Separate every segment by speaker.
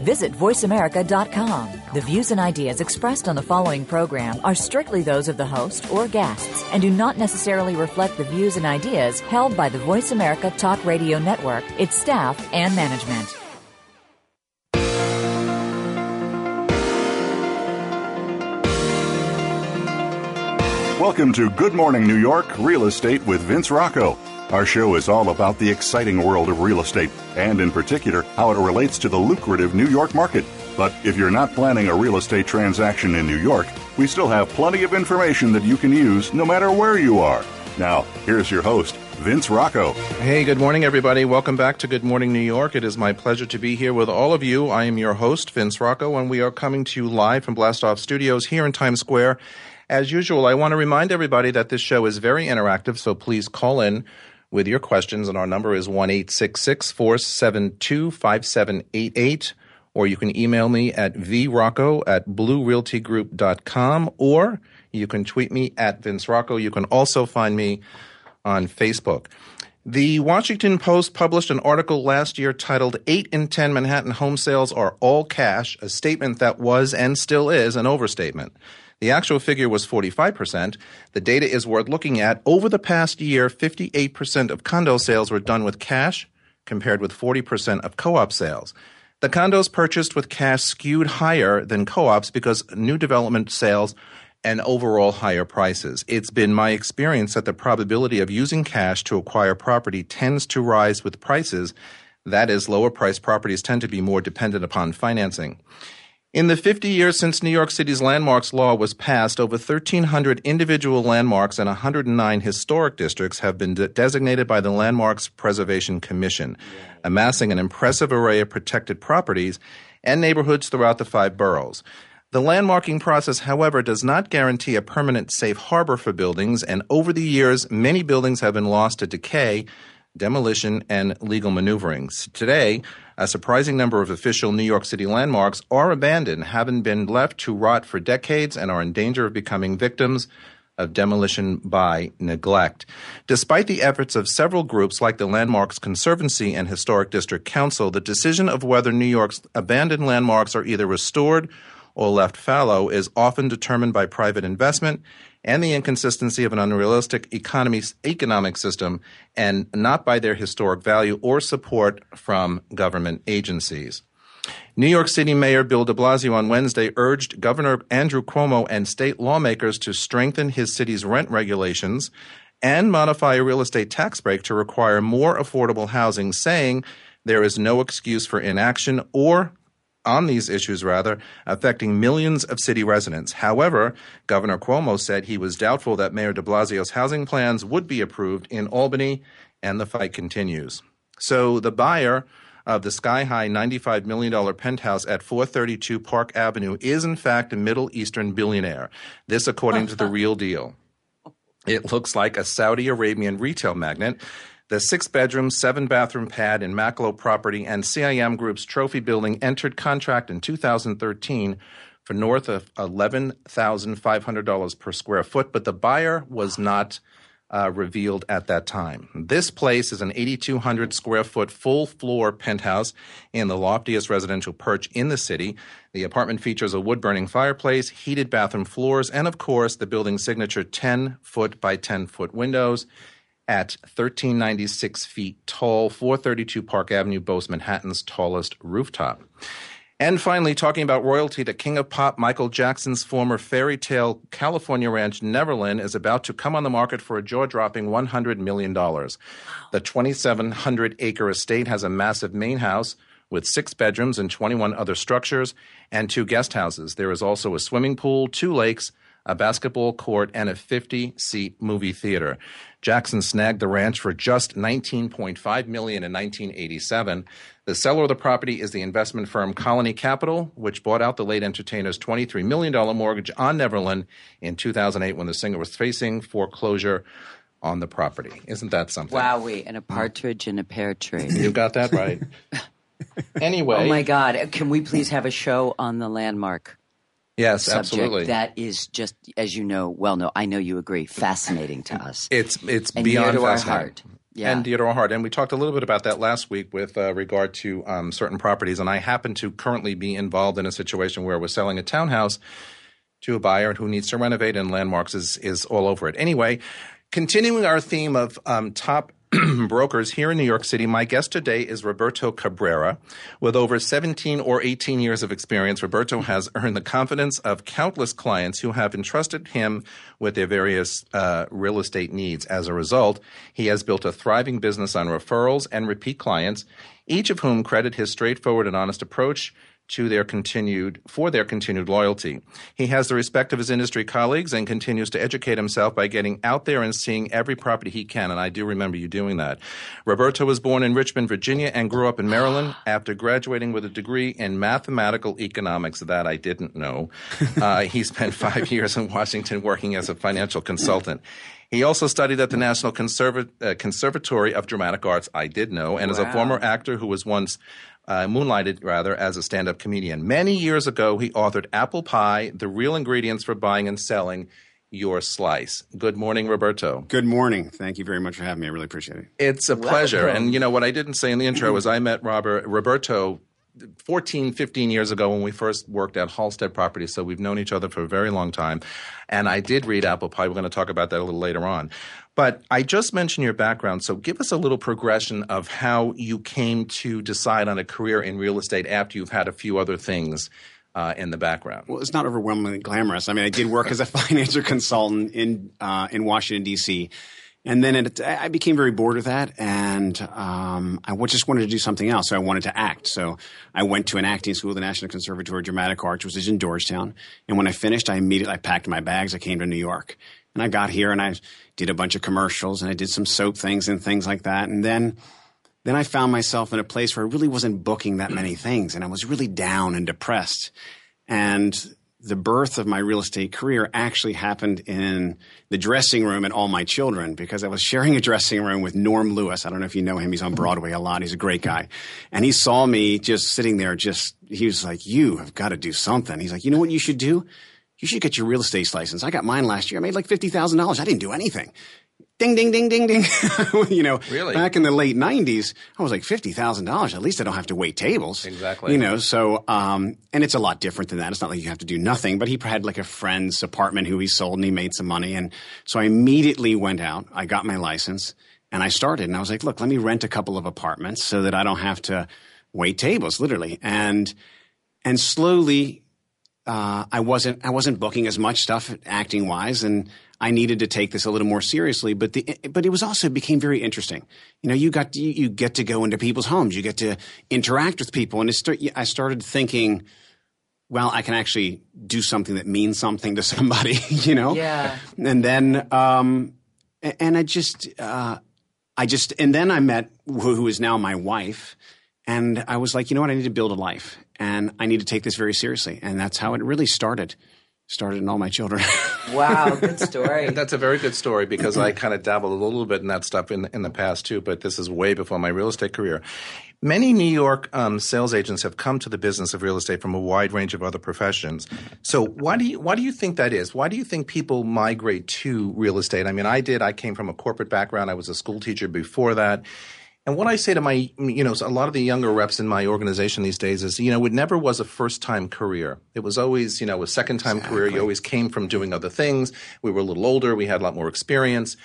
Speaker 1: visit VoiceAmerica.com. The views and ideas expressed on the following program are strictly those of the host or guests and do not necessarily reflect the views and ideas held by the Voice America Talk Radio Network, its staff, and management.
Speaker 2: Welcome to Good Morning New York Real Estate with Vince Rocco. Our show is all about the exciting world of real estate and, in particular, how it relates to the lucrative New York market. But if you're not planning a real estate transaction in New York, we still have plenty of information that you can use no matter where you are. Now, here's your host, Vince Rocco.
Speaker 3: Hey, good morning, everybody. Welcome back to Good Morning New York. It is my pleasure to be here with all of you. I am your host, Vince Rocco, and we are coming to you live from Blastoff Studios here in Times Square. As usual, I want to remind everybody that this show is very interactive, so please call in with your questions, and our number is 1 472 5788. Or you can email me at vrocco at bluerealtygroup.com, or you can tweet me at Vince Rocco. You can also find me on Facebook. The Washington Post published an article last year titled Eight in Ten Manhattan Home Sales Are All Cash, a statement that was and still is an overstatement. The actual figure was 45%. The data is worth looking at. Over the past year, 58% of condo sales were done with cash, compared with 40% of co op sales. The condos purchased with cash skewed higher than co ops because new development sales and overall higher prices. It's been my experience that the probability of using cash to acquire property tends to rise with prices. That is, lower priced properties tend to be more dependent upon financing. In the 50 years since New York City's landmarks law was passed, over 1,300 individual landmarks and 109 historic districts have been de- designated by the Landmarks Preservation Commission, amassing an impressive array of protected properties and neighborhoods throughout the five boroughs. The landmarking process, however, does not guarantee a permanent safe harbor for buildings, and over the years, many buildings have been lost to decay, demolition, and legal maneuverings. Today, a surprising number of official New York City landmarks are abandoned, having been left to rot for decades, and are in danger of becoming victims of demolition by neglect. Despite the efforts of several groups like the Landmarks Conservancy and Historic District Council, the decision of whether New York's abandoned landmarks are either restored or left fallow is often determined by private investment and the inconsistency of an unrealistic economic system and not by their historic value or support from government agencies. New York City Mayor Bill de Blasio on Wednesday urged Governor Andrew Cuomo and state lawmakers to strengthen his city's rent regulations and modify a real estate tax break to require more affordable housing, saying there is no excuse for inaction or on these issues rather affecting millions of city residents. However, Governor Cuomo said he was doubtful that Mayor de Blasio's housing plans would be approved in Albany and the fight continues. So the buyer of the sky high $95 million penthouse at 432 Park Avenue is, in fact, a Middle Eastern billionaire. This, according to the real deal. It looks like a Saudi Arabian retail magnate the six bedroom, seven bathroom pad in Macklowe property and CIM Group's trophy building entered contract in 2013 for north of $11,500 per square foot, but the buyer was not uh, revealed at that time. This place is an 8,200 square foot full floor penthouse in the loftiest residential perch in the city. The apartment features a wood burning fireplace, heated bathroom floors, and of course, the building's signature 10 foot by 10 foot windows at 1,396 feet tall, 432 Park Avenue, boasts Manhattan's tallest rooftop. And finally, talking about royalty, the king of pop, Michael Jackson's former fairy tale California ranch, Neverland, is about to come on the market for a jaw dropping $100 million. The 2,700 acre estate has a massive main house with six bedrooms and 21 other structures and two guest houses. There is also a swimming pool, two lakes, a basketball court, and a 50 seat movie theater. Jackson snagged the ranch for just 19.5 million in 1987. The seller of the property is the investment firm Colony Capital, which bought out the late entertainer's $23 million mortgage on Neverland in 2008 when the singer was facing foreclosure on the property. Isn't that something?
Speaker 4: Wowie, and a partridge in a pear tree.
Speaker 3: you got that right. anyway.
Speaker 4: Oh my God. Can we please have a show on the landmark?
Speaker 3: Yes, subject absolutely.
Speaker 4: That is just, as you know, well, no, I know you agree, fascinating to us.
Speaker 3: It's it's
Speaker 4: and
Speaker 3: beyond to our
Speaker 4: heart.
Speaker 3: Yeah. And dear to our heart. And we talked a little bit about that last week with uh, regard to um, certain properties. And I happen to currently be involved in a situation where we're selling a townhouse to a buyer who needs to renovate, and landmarks is is all over it. Anyway, continuing our theme of um, top brokers here in New York City. My guest today is Roberto Cabrera. With over 17 or 18 years of experience, Roberto has earned the confidence of countless clients who have entrusted him with their various uh, real estate needs. As a result, he has built a thriving business on referrals and repeat clients, each of whom credit his straightforward and honest approach to their continued for their continued loyalty. He has the respect of his industry colleagues and continues to educate himself by getting out there and seeing every property he can, and I do remember you doing that. Roberto was born in Richmond, Virginia and grew up in Maryland. After graduating with a degree in mathematical economics that I didn't know, uh, he spent 5 years in Washington working as a financial consultant. He also studied at the National Conserva- uh, Conservatory of Dramatic Arts, I did know, and wow. is a former actor who was once uh, moonlighted rather as a stand-up comedian. Many years ago, he authored Apple Pie: The Real Ingredients for Buying and Selling Your Slice. Good morning, Roberto.
Speaker 5: Good morning. Thank you very much for having me. I really appreciate it.
Speaker 3: It's a Welcome. pleasure. And you know what I didn't say in the intro was I met Robert Roberto 14, 15 years ago when we first worked at Halstead Properties. So we've known each other for a very long time. And I did read Apple Pie. We're going to talk about that a little later on. But I just mentioned your background, so give us a little progression of how you came to decide on a career in real estate after you've had a few other things uh, in the background.
Speaker 5: Well, it's not overwhelmingly glamorous. I mean, I did work as a financial consultant in uh, in Washington D.C. And then it, I became very bored with that, and um, I just wanted to do something else. So I wanted to act. So I went to an acting school, the National Conservatory of Dramatic Arts, which is in Georgetown. And when I finished, I immediately I packed my bags. I came to New York, and I got here and I did a bunch of commercials and I did some soap things and things like that. And then then I found myself in a place where I really wasn't booking that many things and I was really down and depressed. And the birth of my real estate career actually happened in the dressing room at All My Children because I was sharing a dressing room with Norm Lewis. I don't know if you know him. He's on Broadway a lot. He's a great guy. And he saw me just sitting there, just, he was like, you have got to do something. He's like, you know what you should do? you should get your real estate license. I got mine last year. I made like $50,000. I didn't do anything. Ding, ding, ding, ding, ding. you know,
Speaker 3: really?
Speaker 5: back in the late 90s, I was like $50,000. At least I don't have to wait tables.
Speaker 3: Exactly.
Speaker 5: You know, so, um, and it's a lot different than that. It's not like you have to do nothing, but he had like a friend's apartment who he sold and he made some money. And so I immediately went out. I got my license and I started and I was like, look, let me rent a couple of apartments so that I don't have to wait tables, literally. And, and slowly uh, I wasn't I wasn't booking as much stuff acting wise, and I needed to take this a little more seriously. But the but it was also it became very interesting. You know, you got you get to go into people's homes, you get to interact with people, and start, I started thinking. Well, I can actually do something that means something to somebody, you know.
Speaker 4: Yeah.
Speaker 5: And then, um, and I just, uh, I just, and then I met who, who is now my wife, and I was like, you know what, I need to build a life, and I need to take this very seriously. And that's how it really started. Started in all my children.
Speaker 4: wow, good story. and
Speaker 3: that's a very good story because I kind of dabbled a little bit in that stuff in in the past too, but this is way before my real estate career. Many New York um, sales agents have come to the business of real estate from a wide range of other professions. So why do you why do you think that is? Why do you think people migrate to real estate? I mean, I did. I came from a corporate background. I was a school teacher before that, and what I say to my, you know, a lot of the younger reps in my organization these days is, you know, it never was a first time career. It was always, you know, a second time exactly. career. You always came from doing other things. We were a little older. We had a lot more experience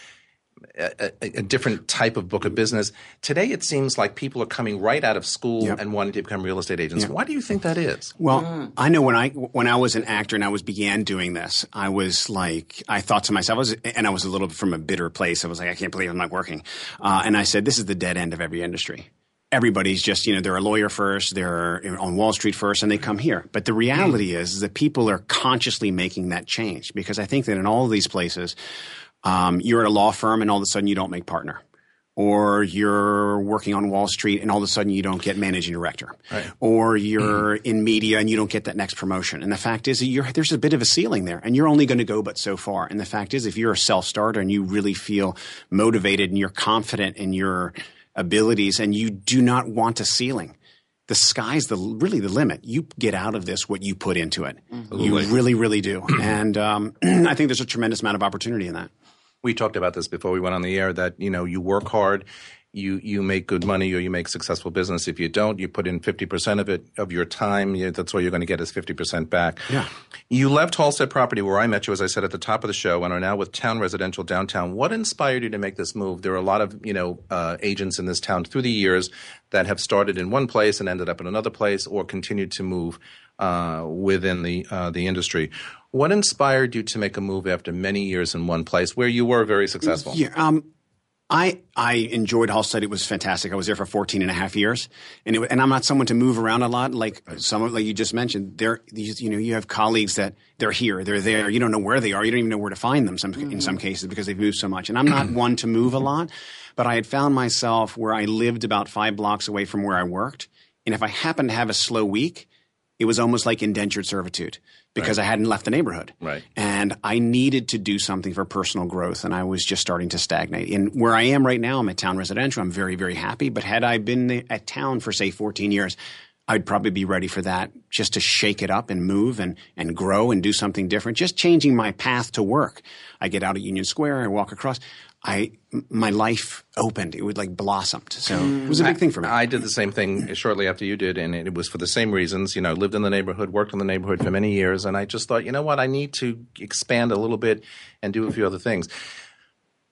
Speaker 3: a, a, different type of book of business. Today, it seems like people are coming right out of school yep. and wanting to become real estate agents. Yep. Why do you think that is?
Speaker 5: Well,
Speaker 3: mm. I
Speaker 5: know when I when I was an actor and I was began doing this, I was like, I thought to myself, I was, and I was a little bit from a bitter place. I was like, I can't believe I'm not working, uh, and I said, this is the dead end of every industry everybody's just you know they're a lawyer first they're on wall street first and they come here but the reality hmm. is, is that people are consciously making that change because i think that in all of these places um, you're at a law firm and all of a sudden you don't make partner or you're working on Wall Street and all of a sudden you don't get managing director, right. or you're mm-hmm. in media and you don't get that next promotion. And the fact is, there's a bit of a ceiling there, and you're only going to go but so far. And the fact is, if you're a self starter and you really feel motivated and you're confident in your abilities and you do not want a ceiling, the sky's the really the limit. You get out of this what you put into it. Mm-hmm. You really, really do. and um, I think there's a tremendous amount of opportunity in that
Speaker 3: we talked about this before we went on the air that you know you work hard you you make good money or you make successful business. If you don't, you put in fifty percent of it of your time. You, that's all you're going to get is fifty percent back. Yeah. You left Halstead Property, where I met you, as I said at the top of the show, and are now with Town Residential Downtown. What inspired you to make this move? There are a lot of you know uh, agents in this town through the years that have started in one place and ended up in another place, or continued to move uh, within the uh, the industry. What inspired you to make a move after many years in one place where you were very successful?
Speaker 5: Yeah, um, I I enjoyed Hall It was fantastic. I was there for 14 and a half years, and it, and I'm not someone to move around a lot. Like some of like you just mentioned, there you, you, know you have colleagues that they're here, they're there. You don't know where they are. You don't even know where to find them. Some mm-hmm. in some mm-hmm. cases because they've moved so much. And I'm not one to move a lot, but I had found myself where I lived about five blocks away from where I worked, and if I happened to have a slow week it was almost like indentured servitude because right. I hadn't left the neighborhood.
Speaker 3: Right.
Speaker 5: And I needed to do something for personal growth, and I was just starting to stagnate. And where I am right now, I'm at town residential. I'm very, very happy. But had I been at town for, say, 14 years, I'd probably be ready for that just to shake it up and move and, and grow and do something different. Just changing my path to work. I get out at Union Square, I walk across. I my life opened. It would like blossomed. So it was
Speaker 3: a big
Speaker 5: I,
Speaker 3: mm.
Speaker 5: thing for me. I
Speaker 3: did the same thing shortly after you did, and it was for the same reasons. You know, lived in the neighborhood, worked in the neighborhood for many years, and I just thought, you know what, I need to expand a little bit and do a few other things.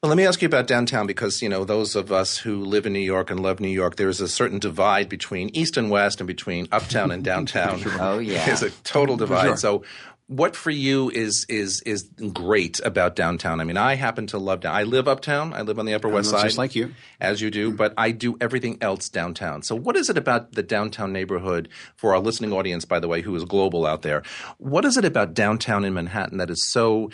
Speaker 3: Well, let me ask you about downtown because, you know, those of us who live in New York and love New York, there's a certain divide between east and west and between uptown and downtown.
Speaker 4: oh, yeah. There's
Speaker 3: a total divide. Sure. So, what for you is is is great about downtown? I mean, I happen to love down. I live uptown. I live on the Upper West Side, just
Speaker 5: like you,
Speaker 3: as you
Speaker 5: do.
Speaker 3: But I do everything else downtown. So, what is it about the downtown neighborhood for our listening audience, by the way, who is global out there? What is it about downtown in Manhattan that is so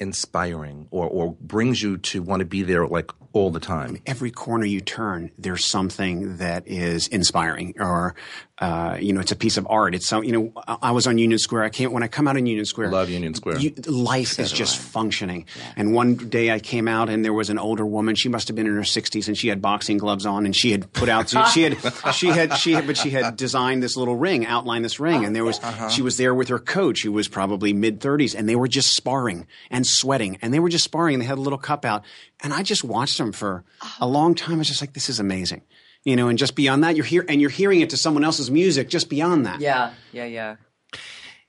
Speaker 3: inspiring or or brings you to want to be there like all the time.
Speaker 5: Every corner you turn, there's something that is inspiring, or uh, you know, it's a piece of art. It's so you know, I, was on Union Square. I came when I come out on Union Square.
Speaker 3: Love Union Square. You,
Speaker 5: life is just I. functioning. Yeah. And one day I came out, and there was an older woman. She must have been in her 60s, and she had boxing gloves on, and she had put out she had she had she had, but she had designed this little ring, outlined this ring, and there was uh-huh. she was there with her coach, who was probably mid 30s, and they were just sparring and sweating, and they were just sparring. And they had a little cup out, and I just watched system for a oh. long time. It's just like, this is amazing. You know, and just beyond that, you're here and you're hearing it to someone else's music just beyond that.
Speaker 4: Yeah, yeah, yeah.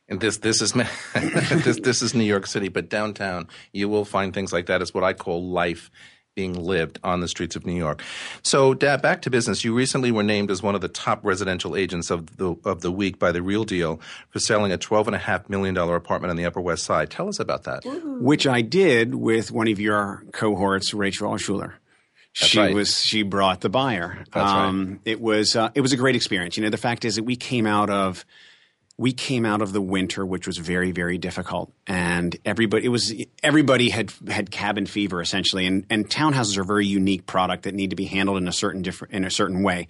Speaker 3: And this this is this this is New York City, but downtown you will find things like that. It's what I call life being lived on the streets of New York. So, Dad, back to business. You recently were named as one of the top residential agents of the of the week by the Real Deal for selling a twelve and a half million dollar apartment on the Upper West Side. Tell us about that.
Speaker 5: Which I did with one of your cohorts, Rachel Schuler.
Speaker 3: That's she right. was
Speaker 5: she brought the buyer.
Speaker 3: Um, right.
Speaker 5: It was uh, it was a great experience. You know, the fact is that we came out of we came out of the winter, which was very, very difficult, and everybody it was everybody had had cabin fever essentially, and and townhouses are a very unique product that need to be handled in a certain different in a certain way,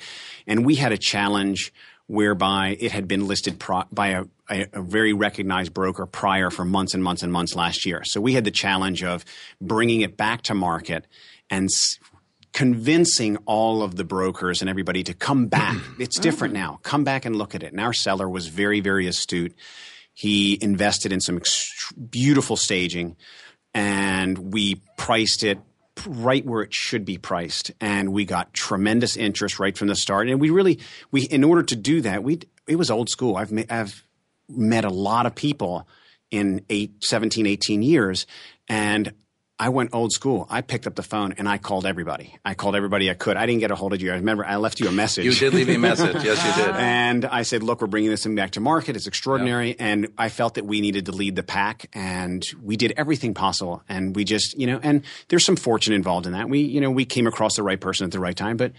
Speaker 5: and we had a challenge whereby it had been listed pro- by a, a, a, very recognized broker prior for months and months and months last year. So we had the challenge of bringing it back to market and s- convincing all of the brokers and everybody to come back. Mm-hmm. It's different mm-hmm. now. Come back and look at it. And our seller was very, very astute. He invested in some beautiful staging and we priced it right where it should be priced and we got tremendous interest right from the start and we really we in order to do that we it was old school i've met, i've met a lot of people in eight, 17 18 years and I went old school. I picked up the phone and I called everybody. I called everybody I could. I didn't get a hold of you. I remember I left you a message.
Speaker 3: you did leave me a message. Yes, you did.
Speaker 5: And I said, look, we're bringing this thing back to market. It's extraordinary. Yep. And I felt that we needed to lead the pack and we did everything possible. And we just, you know, and there's some fortune involved in that. We, you know, we came across the right person at the right time, but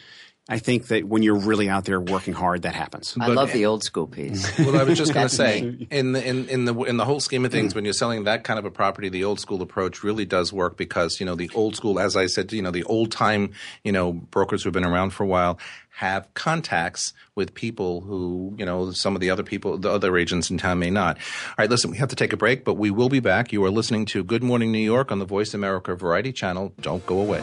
Speaker 5: I think that when you're really out there working hard, that happens.
Speaker 4: I but, love the old school piece.
Speaker 3: Well, I was just going to say, in the in, in the in the whole scheme of things, mm. when you're selling that kind of a property, the old school approach really does work because you know the old school, as I said, you know the old time, you know brokers who've been around for a while have contacts with people who you know some of the other people, the other agents in town may not. All right, listen, we have to take a break, but we will be back. You are listening to Good Morning New York on the Voice America Variety Channel. Don't go away.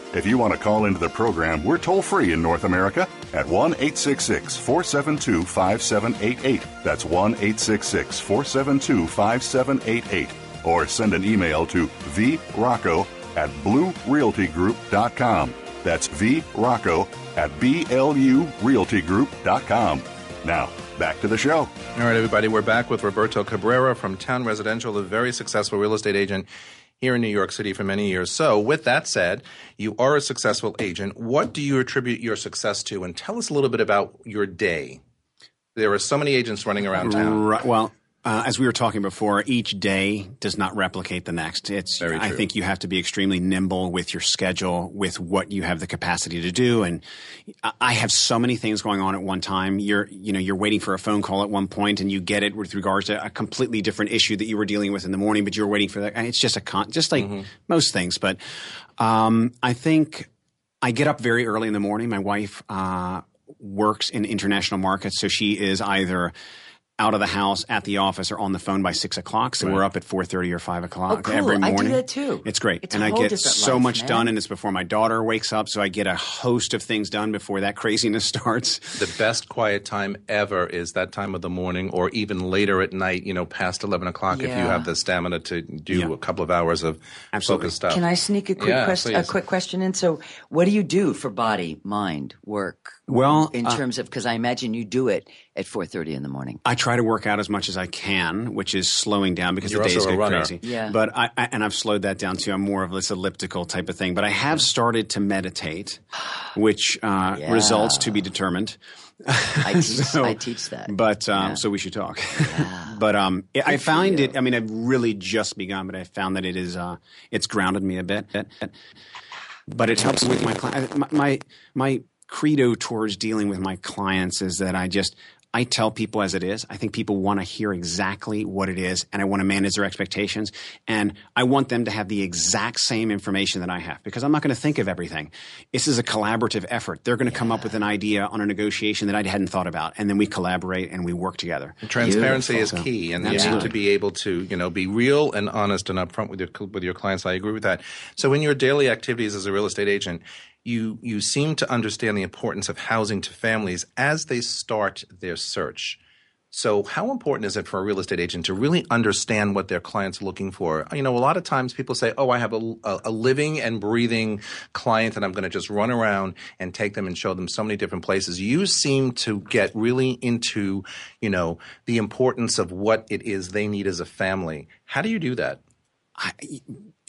Speaker 2: If you want to call into the program, we're toll free in North America at 1 866 472 5788. That's 1 866 472 5788. Or send an email to vrocco at bluerealtygroup.com. That's vrocco at bluerealtygroup.com. Now, back to the show. All
Speaker 3: right, everybody, we're back with Roberto Cabrera from Town Residential, a very successful real estate agent here in New York City for many years. So, with that said, you are a successful agent. What do you attribute your success to? And tell us a little bit about your day. There are so many agents running around town. Right. Well,
Speaker 5: uh, as we were talking before, each day does not replicate the next.
Speaker 3: It's
Speaker 5: I think you have to be extremely nimble with your schedule, with what you have the capacity to do. And I have so many things going on at one time. You're you know you're waiting for a phone call at one point, and you get it with regards to a completely different issue that you were dealing with in the morning, but you are waiting for that. it's just a con, just like mm-hmm. most things. But um, I think I get up very early in the morning. My wife uh, works in international markets, so she is either out of the house at the office or on the phone by six o'clock. So right. we're up at four thirty or five o'clock
Speaker 4: oh, cool.
Speaker 5: every morning. I do
Speaker 4: that too.
Speaker 5: It's great,
Speaker 4: it's
Speaker 5: and I get so
Speaker 4: life,
Speaker 5: much man. done, and it's before my daughter wakes up. So I get a host of things done before that craziness starts.
Speaker 3: The best quiet time ever is that time of the morning, or even later at night. You know, past eleven o'clock, yeah. if you have the stamina to do yeah. a couple of hours of Absolutely. focused stuff.
Speaker 4: Can I sneak a quick yeah, a quick question in? So, what do you do for body, mind, work?
Speaker 5: Well,
Speaker 4: in uh, terms of because I imagine you do it at four thirty in the morning.
Speaker 5: I try to work out as much as I can, which is slowing down because
Speaker 3: You're the
Speaker 5: days get runner. crazy. Yeah, but I, I, and I've slowed that down too. I'm more of this elliptical type of thing. But I have started to meditate, which uh, yeah. results to be determined.
Speaker 4: I teach, so, I teach that.
Speaker 5: But um, yeah. so we should talk. Yeah. but um, it, I find it. I mean, I've really just begun, but I found that it is. Uh, it's grounded me a bit. But it helps with my uh, my my, my credo towards dealing with my clients is that I just I tell people as it is. I think people want to hear exactly what it is, and I want to manage their expectations. And I want them to have the exact same information that I have because I'm not going to think of everything. This is a collaborative effort. They're going to yeah. come up with an idea on a negotiation that I hadn't thought about, and then we collaborate and we work together.
Speaker 3: And transparency Beautiful. is key, and Absolutely. to be able to you know be real and honest and upfront with your with your clients. I agree with that. So in your daily activities as a real estate agent, you you seem to understand the importance of housing to families as they start their search. So, how important is it for a real estate agent to really understand what their clients are looking for? You know, a lot of times people say, "Oh, I have a, a living and breathing client, and I'm going to just run around and take them and show them so many different places." You seem to get really into, you know, the importance of what it is they need as a family. How do you do that? I,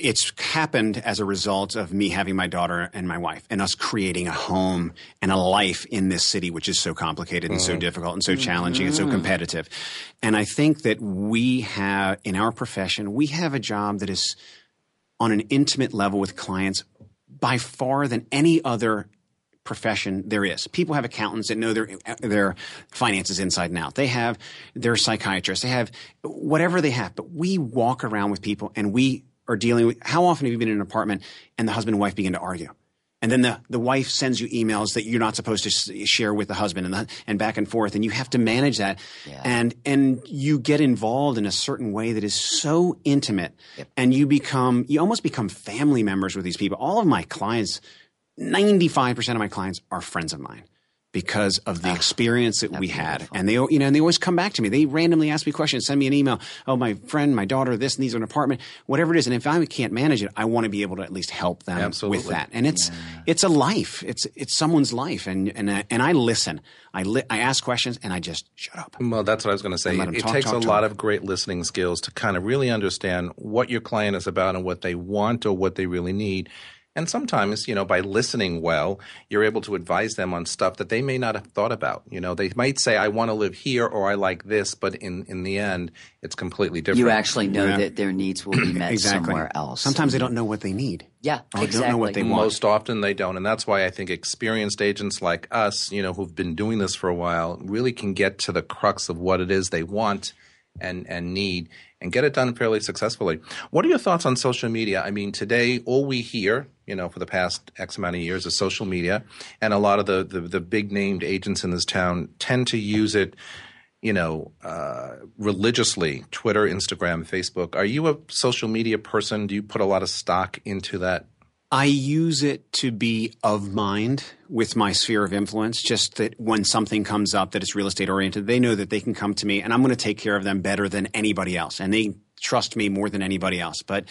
Speaker 5: it's happened as a result of me having my daughter and my wife and us creating a home and a life in this city, which is so complicated and so difficult and so challenging mm. and so mm-hmm. competitive. And I think that we have, in our profession, we have a job that is on an intimate level with clients by far than any other profession there is. People have accountants that know their their finances inside and out. They have their psychiatrists. They have whatever they have. But we walk around with people and we are dealing with how often have you been in an apartment and the husband and wife begin to argue? And then the, the wife sends you emails that you're not supposed to share with the husband and, the, and back and forth. And you have to manage that. Yeah. And, and you get involved in a certain way that is so intimate. Yep. And you become, you almost become family members with these people. All of my clients, 95% of my clients are friends of mine because of the oh, experience that we had. Beautiful. And they, you know, and they always come back to me. They randomly ask me questions, send me an email. Oh, my friend, my daughter, this and these an apartment, whatever it is. And if I can't manage it, I want to be able to at least help them
Speaker 3: Absolutely.
Speaker 5: with that. And it's,
Speaker 3: yeah.
Speaker 5: it's a life. It's, it's someone's life. And, and, I, and I listen. I, li- I ask questions and I just shut up.
Speaker 3: Well, that's what I was going to say. It, talk, takes talk, a talk. lot of great listening skills to kind of really understand what your client is about and what they want or what they really need and sometimes, you know, by listening well, you're able to advise them on stuff that they may not have thought about. You know, they might say, I want to live here or I like this, but in, in the end, it's completely different. You
Speaker 4: actually know yeah. that their needs will be met
Speaker 5: exactly.
Speaker 4: somewhere else.
Speaker 5: Sometimes they mm-hmm. don't know what they need.
Speaker 4: Yeah, or exactly.
Speaker 5: don't know
Speaker 4: what
Speaker 5: they
Speaker 4: want.
Speaker 3: Most often they don't. And that's why I think experienced agents like us, you know, who've been doing this for a while, really can get to the crux of what it is they want – and, and need and get it done fairly successfully. What are your thoughts on social media? I mean, today, all we hear, you know, for the past X amount of years is social media. And a lot of the, the, the big named agents in this town tend to use it, you know, uh, religiously Twitter, Instagram, Facebook. Are you a social media person? Do you put a lot of stock into that
Speaker 5: I use it to be of mind with my sphere of influence, just that when something comes up that is real estate oriented, they know that they can come to me and I'm going to take care of them better than anybody else. And they trust me more than anybody else. But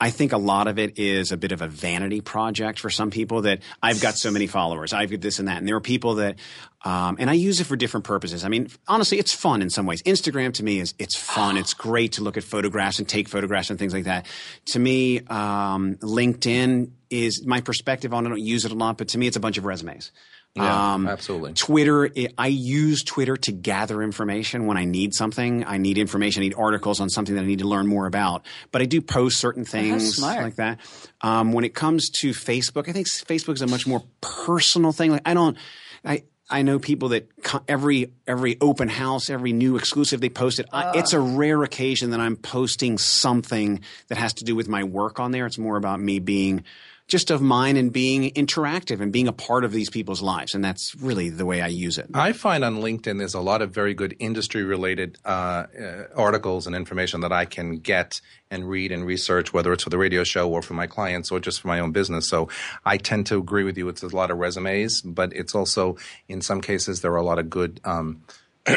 Speaker 5: I think a lot of it is a bit of a vanity project for some people that I've got so many followers, I've got this and that. And there are people that, um, and I use it for different purposes. I mean, honestly, it's fun in some ways. Instagram to me is, it's fun. it's great to look at photographs and take photographs and things like that. To me, um, LinkedIn, is my perspective on. it? I don't use it a lot, but to me, it's a bunch of resumes.
Speaker 3: Yeah, um, absolutely.
Speaker 5: Twitter, it, I use Twitter to gather information when I need something. I need information. I need articles on something that I need to learn more about. But I do post certain oh, things like that. Um, when it comes to Facebook, I think Facebook is a much more personal thing. Like I don't, I. I know people that every every open house, every new exclusive they posted. It. Uh. It's a rare occasion that I'm posting something that has to do with my work on there. It's more about me being just of mine and being interactive and being a part of these people's lives. And that's really the way I use it.
Speaker 3: I find on LinkedIn there's a lot of very good industry related uh, uh, articles and information that I can get and read and research, whether it's for the radio show or for my clients or just for my own business. So I tend to agree with you. It's a lot of resumes, but it's also, in some cases, there are a lot of good, um,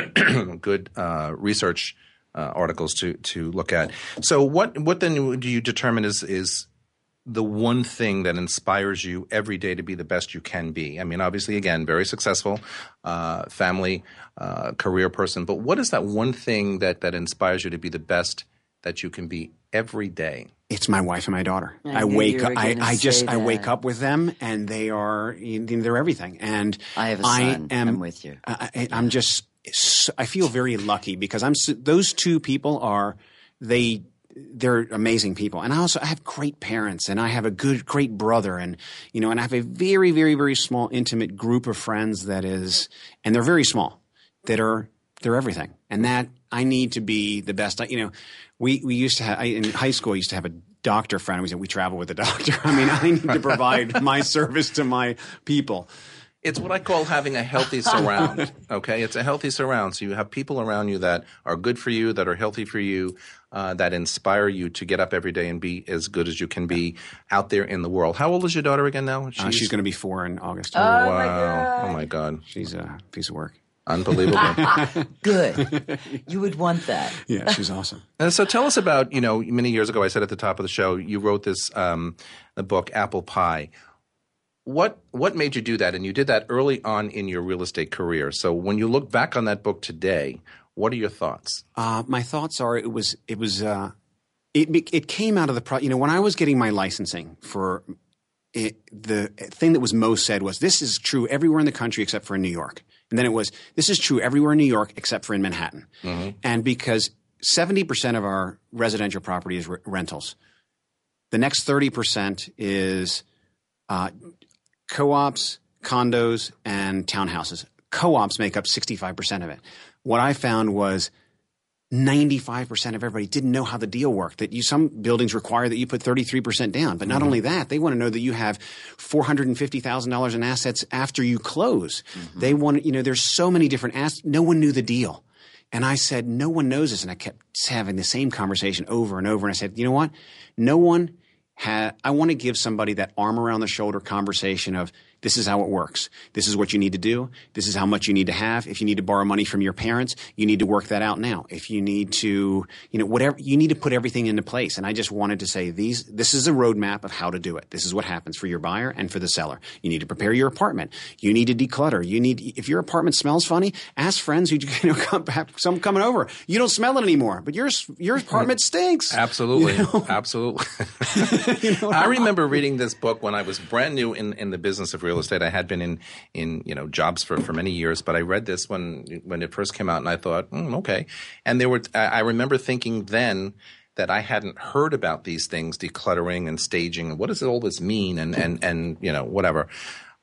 Speaker 3: good uh, research. Uh, articles to to look at. So what what then do you determine is is the one thing that inspires you every day to be the best you can be? I mean, obviously, again, very successful uh, family, uh, career person, but what is that one thing that, that inspires you to be the best that you can be every day?
Speaker 5: It's my wife and my daughter.
Speaker 4: I, I wake up.
Speaker 5: I, I
Speaker 4: just that. I
Speaker 5: wake up with them, and they are they're everything. And
Speaker 4: I have a son. I am, I'm with you.
Speaker 5: I, am just. I feel very lucky because I'm. Those two people are. They they're amazing people. And I also I have great parents and I have a good great brother and you know and I have a very very very small intimate group of friends that is and they're very small that are they're everything. And that I need to be the best. I, you know, we we used to have I, in high school I used to have a doctor friend. We said we travel with a doctor. I mean, I need to provide my service to my people
Speaker 3: it's what I call having a healthy surround. Okay, it's a healthy surround. So you have people around you that are good for you, that are healthy for you, uh, that inspire you to get up every day and be as good as you can be out there in the world. How old is your daughter again now?
Speaker 5: She's, uh, she's going to be four in August. Oh
Speaker 4: wow! My God. Oh my God!
Speaker 3: She's
Speaker 5: a piece of work.
Speaker 3: Unbelievable.
Speaker 4: Good. You would want that.
Speaker 5: Yeah, she's awesome. And
Speaker 3: so tell us about, you know, many years ago, I said at the top of the show, you wrote this um, the book, Apple Pie what what made you do that? And you did that early on in your real estate career. So when you look back on that book today, what are your thoughts?
Speaker 5: Uh, my thoughts are it was it was uh, it it came out of the pro- you know when I was getting my licensing for it, eh, the thing that was most said was this is true everywhere in the country except for in New York. And then it was this is true everywhere in New York except for in Manhattan. Mm-hmm. And because 70% of our residential property is rentals, the next 30% is uh, co ops, condos, and townhouses. Co ops make up 65% of it. What I found was 95% of everybody didn't know how the deal worked. That you, some buildings require that you put 33% down. But not mm-hmm. only that, they want to know that you have $450,000 in assets after you close. Mm-hmm. They want, you know, there's so many different assets. No one knew the deal. And I said, no one knows this. And I kept having the same conversation over and over. And I said, you know what? No one ha- I want to give somebody that arm around the shoulder conversation of this is how it works. This is what you need to do. This is how much you need to have. If you need to borrow money from your parents, you need to work that out now. If you need to, you know, whatever, you need to put everything into place. And I just wanted to say these, this is a roadmap of how to do it. This is what happens for your buyer and for the seller. You need to prepare your apartment. You need to declutter. You need, if your apartment smells funny, ask friends who, you know, come, some coming over. You don't smell it anymore, but your, your apartment stinks.
Speaker 3: Absolutely. You know? Absolutely. you know I remember reading this book when I was brand new in, in the business of real real estate. I had been in in you know jobs for for many years, but I read this when when it first came out, and I thought, mm, okay. And there were I remember thinking then that I hadn't heard about these things, decluttering and staging, and what does all this mean, and and and you know whatever.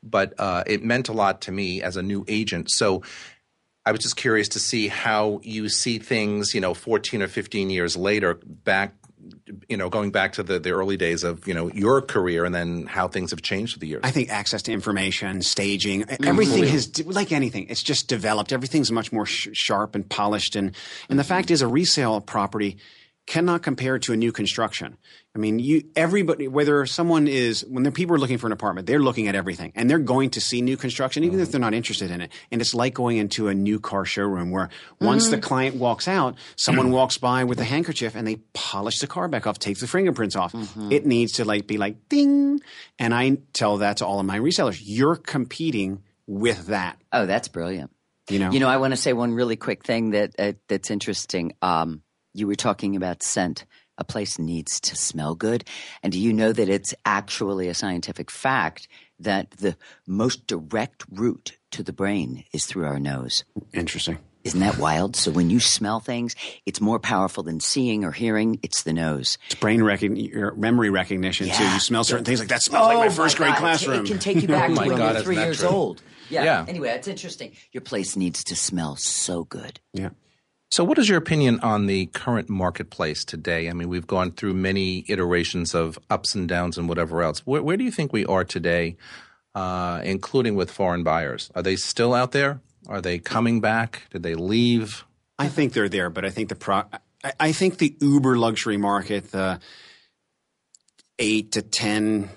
Speaker 3: But uh, it meant a lot to me as a new agent. So I was just curious to see how you see things, you know, 14 or 15 years later, back you know, going back to the, the early days of, you know, your career and then how things have changed through the years?
Speaker 5: I think access to information, staging, mm-hmm. everything mm-hmm. has, like anything, it's just developed. Everything's much more sh- sharp and polished. And, and the mm-hmm. fact is, a resale property cannot compare to a new construction. I mean, you everybody whether someone is when the people are looking for an apartment, they're looking at everything and they're going to see new construction even mm-hmm. if they're not interested in it. And it's like going into a new car showroom where once mm-hmm. the client walks out, someone walks by with a handkerchief and they polish the car back off, takes the fingerprints off. Mm-hmm. It needs to like be like ding. And I tell that to all of my resellers. You're competing with that.
Speaker 4: Oh, that's brilliant. You know. You know, I want to say one really quick thing that uh, that's interesting. Um, you were talking about scent a place needs to smell good. And do you know that it's actually a scientific fact that the most direct route to the brain is through our nose?
Speaker 5: Interesting.
Speaker 4: Isn't that wild? So when you smell things, it's more powerful than seeing or hearing. It's the nose.
Speaker 5: It's brain recognition, memory recognition yeah. too. You smell certain things like that smells oh like my oh first my grade God. classroom.
Speaker 4: It can take you back oh to when God, you're three years true? old. Yeah. yeah. Anyway, it's interesting. Your place needs to smell so good.
Speaker 3: Yeah. So, what is your opinion on the current marketplace today? I mean, we've gone through many iterations of ups and downs and whatever else. Where, where do you think we are today, uh, including with foreign buyers? Are they still out there? Are they coming back? Did they leave?
Speaker 5: I think they're there, but I think the pro- I, I think the uber luxury market, the eight to ten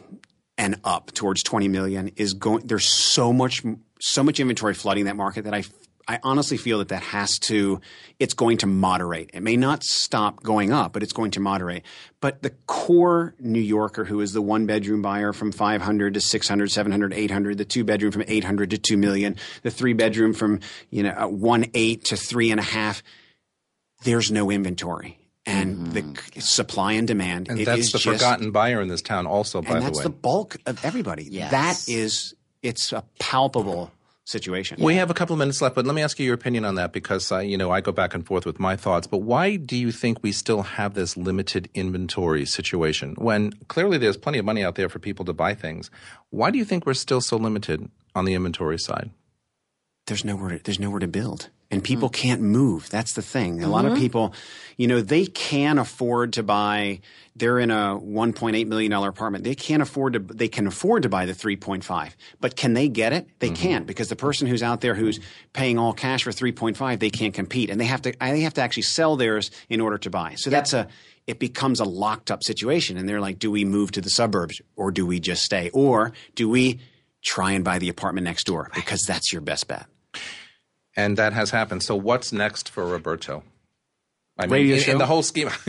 Speaker 5: and up towards twenty million, is going. There's so much so much inventory flooding that market that I I honestly feel that that has to, it's going to moderate. It may not stop going up, but it's going to moderate. But the core New Yorker who is the one bedroom buyer from 500 to 600, 700, 800, the two bedroom from 800 to 2 million, the three bedroom from, you know, uh, 1.8 to 3.5, there's no inventory and mm-hmm. the supply and demand.
Speaker 3: And that's
Speaker 5: the
Speaker 3: just, forgotten buyer in this town, also.
Speaker 5: By
Speaker 3: the way,
Speaker 5: that's the bulk of everybody. Yes. That is, it's a palpable situation.
Speaker 3: We have a couple of minutes left, but let me ask you your opinion on that because I, you know, I go back and forth with my thoughts. But why do you think we still have this limited inventory situation when clearly there's plenty of money out there for people to buy things? Why do you think we're still so limited on the inventory side?
Speaker 5: There's nowhere. there's nowhere to build and people mm can't move. That's the thing. A mm-hmm. lot of mm-hmm. people, you know, they can afford to buy. They're in a 1.8 million dollar apartment. They can't afford to. They can afford to buy the 3.5, but can they get it? They mm-hmm. can't because the person who's out there who's paying all cash for 3.5, they can't compete, and they have to. They have to actually sell theirs in order to buy. So yeah. that's a. It becomes a locked up situation, and they're like, do we move to the suburbs or do we just stay or do we try and buy the apartment next door because that's your best bet
Speaker 3: and that has happened. So what's next for Roberto? I mean,
Speaker 5: Radio
Speaker 3: in,
Speaker 5: show? in
Speaker 3: the whole scheme, in the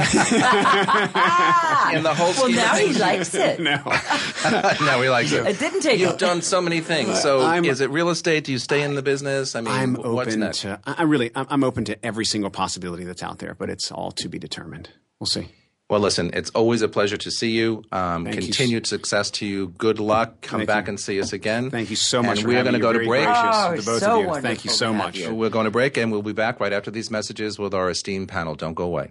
Speaker 3: whole scheme.
Speaker 4: Well, now he likes
Speaker 3: it. now, now he likes it. It
Speaker 4: didn't take.
Speaker 3: You've done so many things. So, I'm, is it real estate? Do you stay I, in the business? I mean,
Speaker 5: I'm
Speaker 3: what's next?
Speaker 5: to. I really, I'm, I'm open to every single possibility that's out there, but it's all to be determined. We'll see.
Speaker 3: Well, listen, it's always a pleasure to see you. Um, continued you. success to you. Good luck. Come Thank back
Speaker 5: you.
Speaker 3: and see us again.
Speaker 5: Thank you so much. And we're going to go to break.
Speaker 4: Oh, to
Speaker 5: both
Speaker 4: so of
Speaker 5: you. Thank you so much. You.
Speaker 3: We're going to break, and we'll be back right after these messages with our esteemed panel. Don't go away.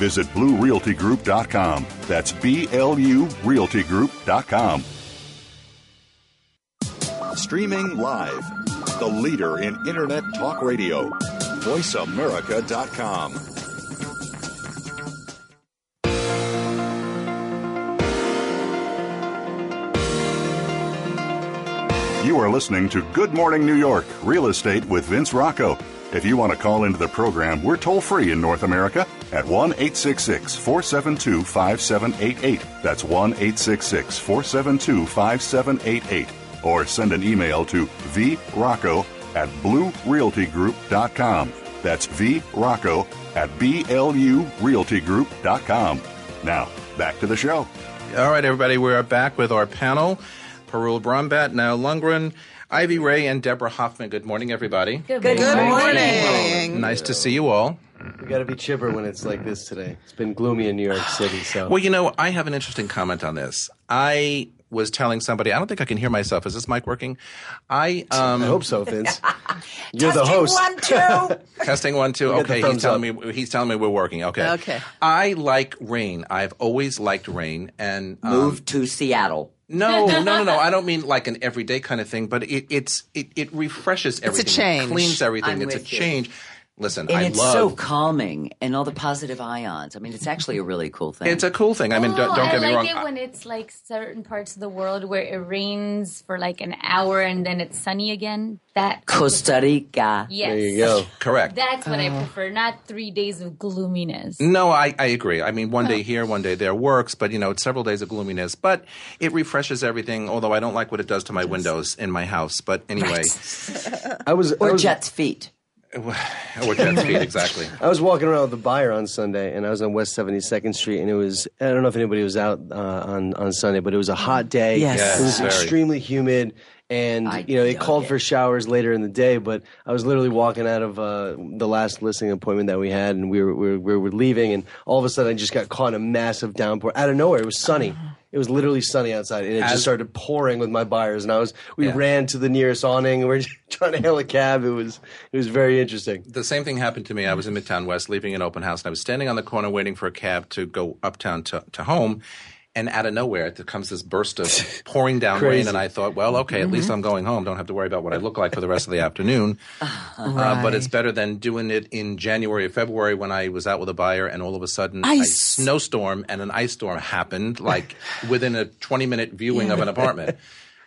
Speaker 6: Visit BlueRealtyGroup.com. That's B L U RealtyGroup.com. Streaming live, the leader in Internet Talk Radio, VoiceAmerica.com. You are listening to Good Morning New York Real Estate with Vince Rocco. If you want to call into the program, we're toll free in North America at 1 866 472 5788. That's 1 866 472 5788. Or send an email to vrocco at bluerealtygroup.com. That's vrocco at blurealtygroup.com. Now, back to the show.
Speaker 3: All right, everybody, we are back with our panel. Perul Brombat, now Lundgren, Ivy Ray and Deborah Hoffman. Good morning, everybody.
Speaker 7: Good, morning. Good morning.
Speaker 3: Nice to see you all.
Speaker 8: You got to be chipper when it's like this today. It's been gloomy in New York City. So,
Speaker 3: well, you know, I have an interesting comment on this. I was telling somebody, I don't think I can hear myself. Is this mic working?
Speaker 8: I, um, I hope so, Vince. You're the host.
Speaker 3: One two. Testing one two. Okay, he's telling up. me he's telling me we're working. Okay. Okay. I like rain. I've always liked rain. And
Speaker 4: um, moved to Seattle.
Speaker 3: No, no, no, no. I don't mean like an everyday kind of thing, but it, it's it, it refreshes everything. It's a change. It cleans everything. I'm it's a change. You. Listen, and
Speaker 4: I it's love,
Speaker 3: so
Speaker 4: calming, and all the positive ions. I mean, it's actually a really cool thing.
Speaker 3: It's a cool thing. I mean, oh, don't, don't I get like me wrong.
Speaker 9: I like it when it's like certain parts of the world where it rains for like an hour and then it's sunny again.
Speaker 4: That Costa Rica.
Speaker 9: Yes.
Speaker 3: There you go. Correct.
Speaker 9: That's what uh, I prefer. Not three days of gloominess.
Speaker 3: No, I, I agree. I mean, one oh. day here, one day there works, but you know, it's several days of gloominess. But it refreshes everything. Although I don't like what it does to my windows in my house. But anyway, right.
Speaker 4: I was or
Speaker 3: I
Speaker 4: was,
Speaker 3: jet's feet. What's that speed exactly? I
Speaker 8: was walking around with the buyer on Sunday, and I was on West Seventy Second Street, and it was I don't know if anybody was out uh, on on Sunday, but it was a hot day.
Speaker 4: Yes, yes
Speaker 8: it was
Speaker 4: very.
Speaker 8: extremely humid. And I you know it called it. for showers later in the day, but I was literally walking out of uh, the last listing appointment that we had, and we were, we were, we were leaving, and all of a sudden I just got caught in a massive downpour out of nowhere. It was sunny, uh-huh. It was literally sunny outside, and it As- just started pouring with my buyers. And I was we Yeah. ran to the nearest awning, and we are trying to hail a cab. It was it was very interesting.
Speaker 3: the same thing happened to me. I was in Midtown West leaving an open house and I was standing on the corner waiting for a cab to go uptown to, to home. And out of nowhere, there comes this burst of pouring down rain. And I thought, well, okay, mm-hmm. at least mm-hmm. I'm going home. Don't have to worry about what I look like for the rest of the afternoon. Uh, right. but it's better than doing it in January or February when I was out with a buyer and all of a sudden ice. a snowstorm and an ice storm happened, like within a 20 minute viewing of an apartment.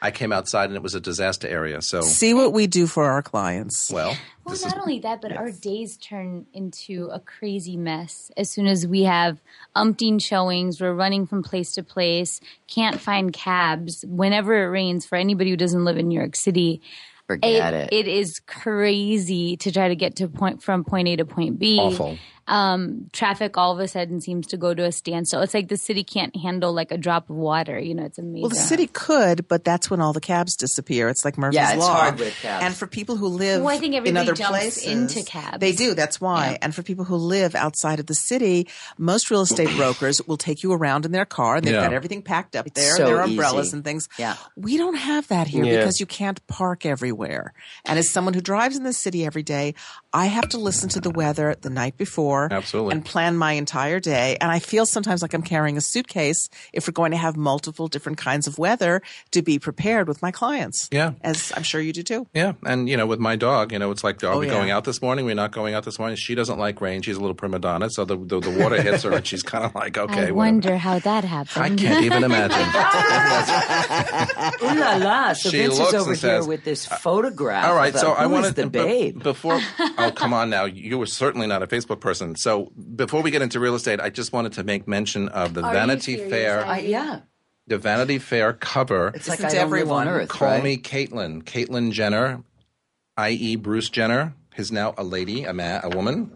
Speaker 3: I came outside and it was a disaster area. So
Speaker 10: see what we do for our clients.
Speaker 3: Well,
Speaker 9: well, not is, only that, but yes. our days turn into a crazy mess as soon as we have umpteen showings. We're running from place to place, can't find cabs. Whenever it rains, for anybody who doesn't live in New York City,
Speaker 4: forget
Speaker 9: it. It, it is crazy to try to get to point from point A to point
Speaker 3: B. Awful um,
Speaker 9: traffic all of a sudden seems to go to a standstill. It's like the city can't handle like a drop of water. You know, it's amazing.
Speaker 10: Well, the city could, but that's when all the cabs disappear. It's like Murphy's
Speaker 4: yeah, it's Law. hard with
Speaker 10: cabs. And for people who live
Speaker 9: well, I think everybody in other
Speaker 10: jumps places,
Speaker 9: into cabs.
Speaker 10: They do. That's why. Yeah. And for people who live outside of the city, most real estate brokers will take you around in their car. They've yeah. got everything packed up there, so their umbrellas
Speaker 4: easy.
Speaker 10: and things.
Speaker 4: Yeah.
Speaker 10: We don't have that here because you can't park everywhere. And as someone who drives in the city every day, I have to listen to the weather the night before
Speaker 3: Absolutely.
Speaker 10: and plan my entire day. And I feel sometimes like I'm carrying a suitcase if we're going to have multiple different kinds of weather to be prepared with my clients.
Speaker 3: Yeah.
Speaker 10: As I'm sure you do too.
Speaker 3: Yeah. And, you know, with my dog, you know, it's like, are oh, we yeah. going out this morning? We're not going out this morning. She doesn't like rain. She's a little prima donna. So the, the, the water hits her and she's kind of like, okay. I whatever.
Speaker 9: wonder how that happened.
Speaker 3: I can't even imagine.
Speaker 4: Ooh la la. So she Vince is over here says, with this uh, photograph.
Speaker 3: All right. So I
Speaker 4: wanted to, b-
Speaker 3: before. oh, come on now. You were certainly not a Facebook person. So before we get into real estate, I just wanted to make mention of the
Speaker 4: Are
Speaker 3: Vanity Fair.
Speaker 4: yeah.
Speaker 3: The Vanity Fair cover.
Speaker 4: It's like it's everyone. Earth,
Speaker 3: Call
Speaker 4: right?
Speaker 3: me Caitlyn. Caitlyn Jenner, i.e., Bruce Jenner, is now a lady, a man, a woman.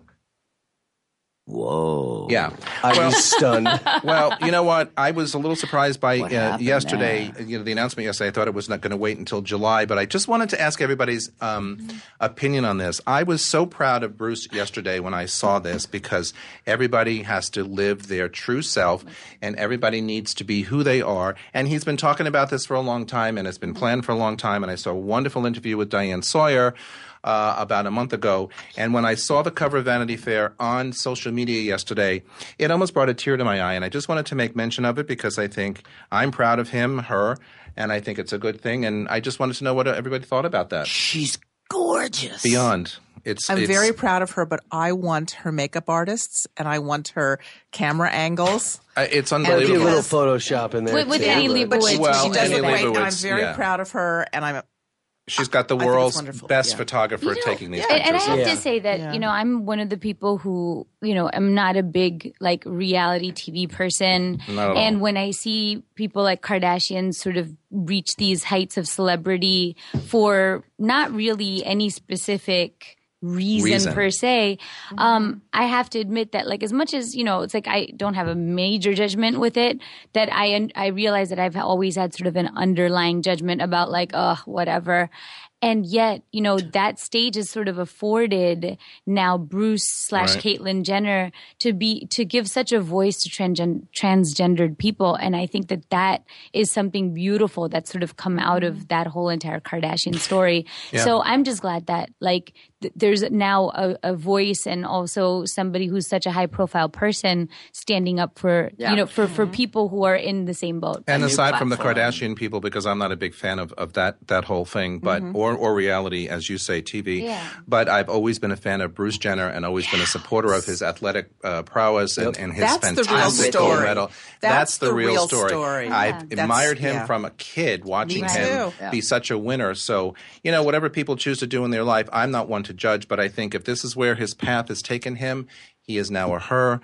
Speaker 4: Whoa.
Speaker 3: Yeah. I well,
Speaker 8: was stunned.
Speaker 3: well, you know what? I was a little surprised by uh, yesterday, there? you know, the announcement yesterday. I thought it was not going to wait until July, but I just wanted to ask everybody's um, mm-hmm. opinion on this. I was so proud of Bruce yesterday when I saw this because everybody has to live their true self and everybody needs to be who they are. And he's been talking about this for a long time and it's been planned for a long time. And I saw a wonderful interview with Diane Sawyer uh, about a month ago. And when I saw the cover of Vanity Fair on social media yesterday, it almost brought a tear to my eye. And I just wanted to make mention of it because I think I'm proud of him, her, and I think it's a good thing. And I just wanted to know what everybody thought about that.
Speaker 4: She's gorgeous.
Speaker 3: Beyond. It's,
Speaker 10: I'm it's, very proud of her, but I want her makeup artists and I want her camera angles.
Speaker 3: It's unbelievable.
Speaker 8: a little Photoshop in there with, with too, Annie
Speaker 10: Leibovitz.
Speaker 3: Well, she does Annie it right, and I'm
Speaker 10: very yeah. proud of her, and I'm
Speaker 3: she's got the I world's best yeah. photographer you know, taking these yeah, pictures. And I have
Speaker 9: yeah. to say that you know I'm one of the people who you know I'm not a big like reality TV person, and when I see people like Kardashians sort of reach these heights of celebrity for not really any specific reason, reason. per se. Mm-hmm. Um, I have to admit that, like, as much as you know, it's like I don't have a major judgment with it. That I I realize that I've always had sort of an underlying judgment about like, oh, whatever. And yet, you know, that stage is sort of afforded now Bruce slash Caitlyn Jenner to be, to give such a voice to transgen- transgendered people. And I think that that is something beautiful that's sort of come out of mm-hmm. that whole entire Kardashian story. Yeah. So I'm just glad that like there's now a, a, voice and also somebody who's such a high profile person standing up for yeah. you know for, for mm-hmm. people who are in the same boat.
Speaker 3: And aside platform. from the Kardashian people, because I'm not a big fan of, of that that whole thing, but mm-hmm. or or reality as you say TV. Yeah. But I've always been a fan of Bruce Jenner and always yes. been a supporter of his athletic uh, prowess yep. and, and, his That's fantastic
Speaker 10: real medal.
Speaker 3: That's, That's the, the, real, story. story. Yeah. I've That's, admired him from a kid watching him be such a winner. So you know whatever people choose to do in their life, I'm not one to judge, but I think if this is where his path has taken him, he is now a her.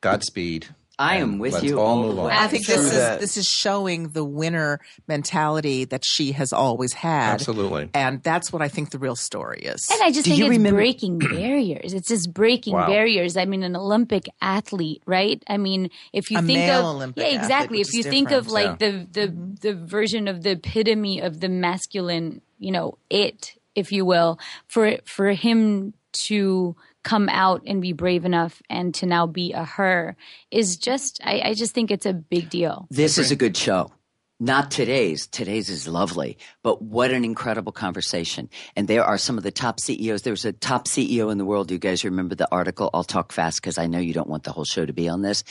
Speaker 3: Godspeed.
Speaker 4: I am with you. All move on.
Speaker 10: I think this is this is showing the winner mentality that she has always had.
Speaker 3: Absolutely,
Speaker 10: and that's what I think the real story is.
Speaker 9: And I just Do think it's remember- breaking barriers. It's just breaking wow. barriers. I mean, an Olympic athlete, right? I mean, if you a think of Olympic yeah, exactly. Athlete, if you think of like yeah. the the the version of the epitome of the masculine, you know, it if you will, for for him to come out and be brave enough and to now be a her is just I, I just think it's a big deal.
Speaker 4: This is a good show. Not today's. Today's is lovely, but what an incredible conversation. And there are some of the top CEOs. There's a top CEO in the world. You guys remember the article? I'll talk fast because I know you don't want the whole show to be on this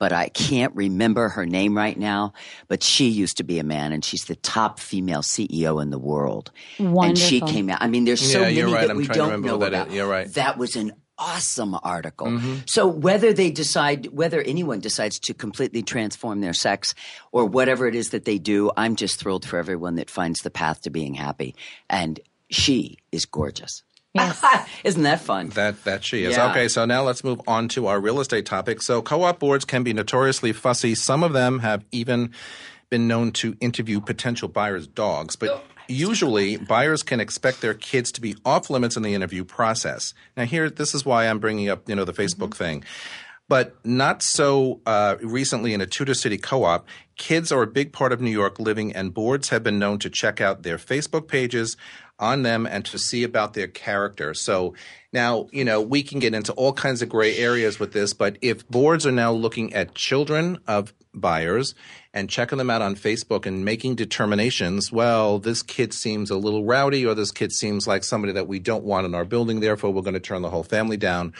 Speaker 4: but I can't remember her name right now. But she used to be a man, and she's the top female CEO in the world.
Speaker 9: Wonderful.
Speaker 4: And she came out. I mean, there's so
Speaker 3: yeah,
Speaker 4: many right.
Speaker 3: that
Speaker 4: I'm
Speaker 3: we don't know about.
Speaker 4: Is. You're
Speaker 3: right.
Speaker 4: That was an awesome article. Mm-hmm. So whether they decide, whether anyone decides to completely transform their sex or whatever it is that they do, I'm just thrilled for everyone that finds the path to being happy. And she is gorgeous. Yes. Isn't that fun?
Speaker 3: That that she is. Yeah. Okay, so now let's move on to our real estate topic. So co-op boards can be notoriously fussy. Some of them have even been known to interview potential buyers' dogs, but oh, usually buyers can expect their kids to be off limits in the interview process. Now here this is why I'm bringing up, you know, the Facebook mm-hmm. thing. But not so uh, recently in a Tudor City co op, kids are a big part of New York living, and boards have been known to check out their Facebook pages on them and to see about their character. So now, you know, we can get into all kinds of gray areas with this, but if boards are now looking at children of buyers and checking them out on Facebook and making determinations, well, this kid seems a little rowdy or this kid seems like somebody that we don't want in our building, therefore we're going to turn the whole family down.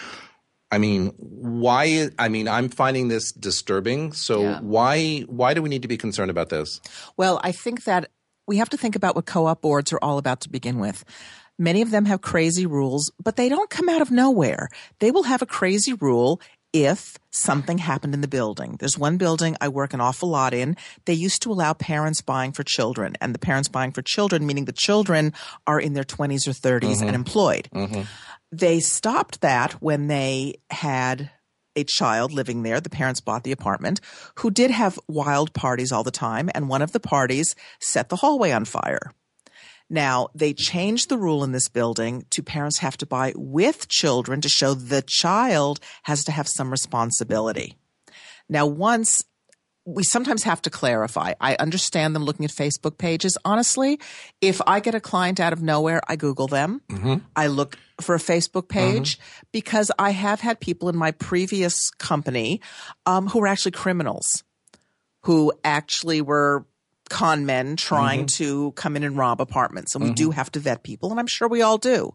Speaker 3: I mean, why? I mean, I'm finding this disturbing. So yeah. why why do we need to be concerned about this?
Speaker 10: Well, I think that we have to think about what co-op boards are all about to begin with. Many of them have crazy rules, but they don't come out of nowhere. They will have a crazy rule if something happened in the building. There's one building I work an awful lot in. They used to allow parents buying for children, and the parents buying for children, meaning the children are in their 20s or 30s mm-hmm. and employed. Mm-hmm. They stopped that when they had a child living there. The parents bought the apartment who did have wild parties all the time. And one of the parties set the hallway on fire. Now they changed the rule in this building to parents have to buy with children to show the child has to have some responsibility. Now, once we sometimes have to clarify. I understand them looking at Facebook pages. Honestly, if I get a client out of nowhere, I Google them. Mm-hmm. I look for a Facebook mm-hmm. page mm-hmm. because I have had people in my previous company um, who were actually criminals, who actually were con men trying mm-hmm. to come in and rob apartments. And we do mm-hmm. have to vet people, and I'm sure we all do.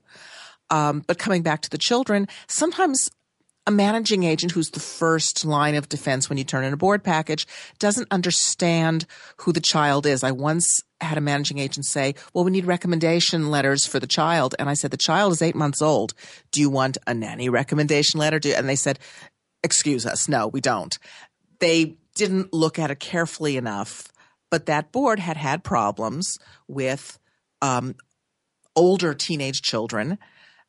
Speaker 10: Um, but coming back to the children, sometimes a managing agent who's the first line of defense when you turn in a board package doesn't understand who the child is. I once had a managing agent say, Well, we need recommendation letters for the child. And I said, The child is eight months old. Do you want a nanny recommendation letter? Do and they said, Excuse us, no, we don't. They didn't look at it carefully enough, but that board had had problems with um, older teenage children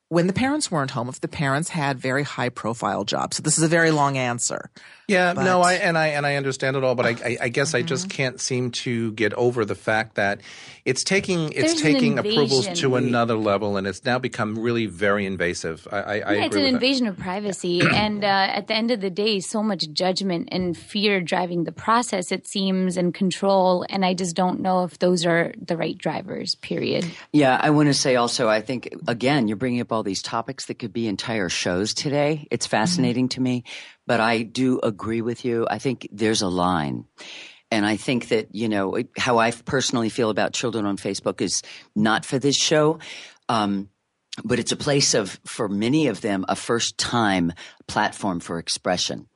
Speaker 10: when the parents weren't home if the parents had very high profile jobs. So this is a very long answer.
Speaker 3: Yeah, but, no, I and I and I understand it all, but I, I, I guess mm-hmm. I just mm-hmm. can't seem to get over the fact that it's taking it's There's taking approvals to another level, and it's now become really very invasive. I, I,
Speaker 9: yeah, I it's an invasion
Speaker 3: that.
Speaker 9: of privacy, and uh, at the end of the day, so much judgment and fear driving the process. It seems and control, and I just don't know if those are the right drivers. Period.
Speaker 4: Yeah, I want to say also, I think again, you're bringing up all these topics that could be entire shows today. It's mm-hmm. fascinating mm-hmm. to me but I do agree with you. I think there's a line. And I think that, you know, how I personally feel about children on Facebook is not for this show. Um, but it's a place of, for many of them, a first time platform for expression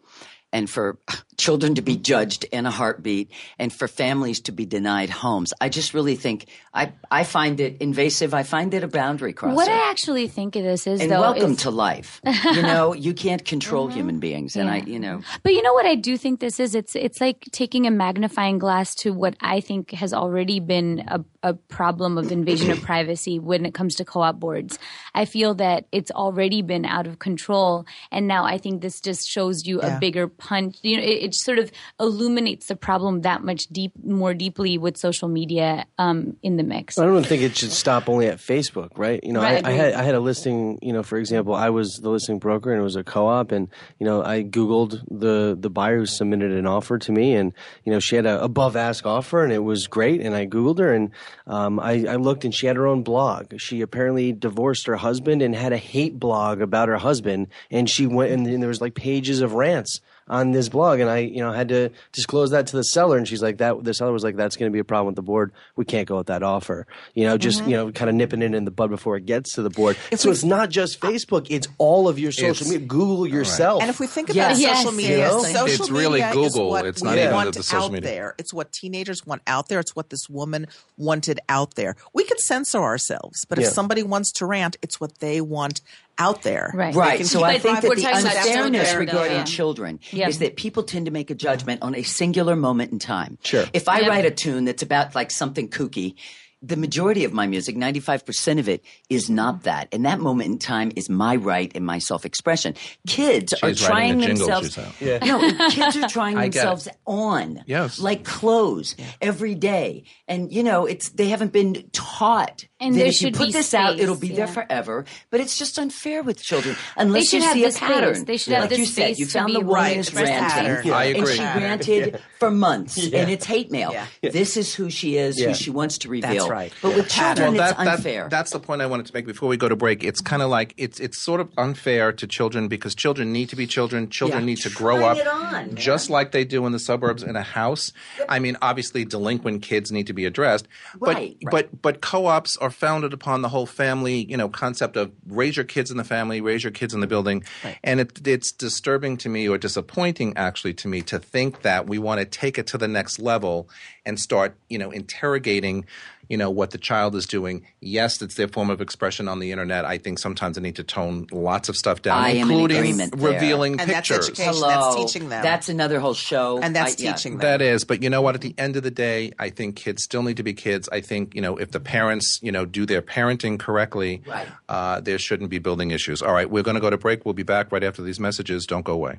Speaker 4: and for children to be judged in a heartbeat and for families to be denied homes. I just really think I, I find it invasive. I find it a boundary crosser.
Speaker 9: What I actually think of this is
Speaker 4: and
Speaker 9: though,
Speaker 4: welcome
Speaker 9: is-
Speaker 4: to life. you know, you can't control mm-hmm. human beings, and yeah. I, you know.
Speaker 9: But you know what I do think this is? It's it's like taking a magnifying glass to what I think has already been a, a problem of invasion of privacy when it comes to co-op boards. I feel that it's already been out of control, and now I think this just shows you yeah. a bigger punch. You know, it, sort of illuminates the problem that much deep more deeply with social media um, in the mix. I
Speaker 8: don't think it should stop only at Facebook, right? You know, right. I, I, had I had a listing. You know, for example, I was the listing broker and it was a co-op, and you know, I googled the the buyer who submitted an offer to me, and you know, she had a above ask offer, and it was great, and I googled her, and um, I, I looked, and she had her own blog. She apparently divorced her husband and had a hate blog about her husband, and she went, and, and there was like pages of rants on this blog, and I, you know, had to disclose that to the seller, and she's like, that the seller was like, that's going to be a problem with the board. We can't go with that offer. You know, just mm-hmm. you know, kind of nipping it in the bud before it gets to the board. If so we, it's not just Facebook; it's all of your social media. Google yourself. Right.
Speaker 10: And if we think about yes. social media, yes. you know? social it's media really Google. it's not even the social out media. there. It's what teenagers want out there. It's what this woman wanted out there. We can censor ourselves, but if somebody wants to rant, it's what they want out there.
Speaker 4: Right. Right. So I think that the unfairness regarding yeah. children yeah. is that people tend to make a judgment on a singular moment in time.
Speaker 3: Sure.
Speaker 4: If I write a tune that's about like something kooky, the majority of my music, 95% of it, is not mm-hmm. that. And that moment in time is my right and my self expression. Kids She's are trying themselves. Yeah. No, kids are trying themselves on.
Speaker 3: Yes.
Speaker 4: Like clothes every day. And, you know, it's they haven't been taught. And that if you put this space, out, it'll be yeah. there forever. But it's just unfair with children unless you
Speaker 9: see
Speaker 4: a pattern. Space. They should like have you said, you found the woman is ranting. I agree. And she ranted for months, and it's hate mail. This is who she is, who she wants to reveal
Speaker 10: right. But
Speaker 4: yeah. with
Speaker 10: children,
Speaker 4: well, that, it's unfair.
Speaker 3: That, that's the point I wanted to make before we go to break. It's kind of like it's it's sort of unfair to children because children need to be children. Children yeah. need to grow up, on, just like they do in the suburbs in a house. I mean, obviously, delinquent kids need to be addressed, but
Speaker 4: right.
Speaker 3: but but co-ops are founded upon the whole family, you know, concept of raise your kids in the family, raise your kids in the building, right. and it, it's disturbing to me or disappointing actually to me to think that we want to take it to the next level and start, you know, interrogating you know what the child is doing. Yes, it's their form of expression on the internet. I think sometimes I need to tone lots of stuff down, I including in revealing there. pictures.
Speaker 4: And that's Hello. That's teaching them.
Speaker 10: That's another whole
Speaker 4: show.
Speaker 10: And that's
Speaker 4: I,
Speaker 10: teaching
Speaker 4: yeah.
Speaker 10: them.
Speaker 3: That is. But you know what? At the end of the day, I think kids still need to be kids. I think you know if the parents you know do their parenting correctly, right. uh, there shouldn't be building issues. All right, we're going to go to break. We'll be back right after these messages. Don't go away.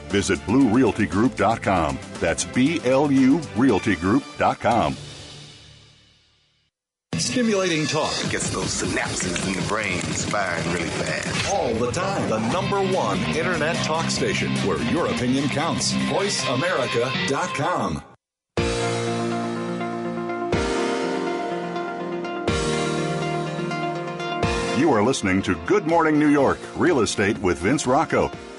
Speaker 6: visit BlueRealtyGroup.com. That's B L U RealtyGroup.com. Stimulating talk it gets those synapses in the brain firing really fast. All the time. The number one internet talk station where your opinion counts. VoiceAmerica.com. You are listening to Good Morning New York Real Estate with Vince Rocco.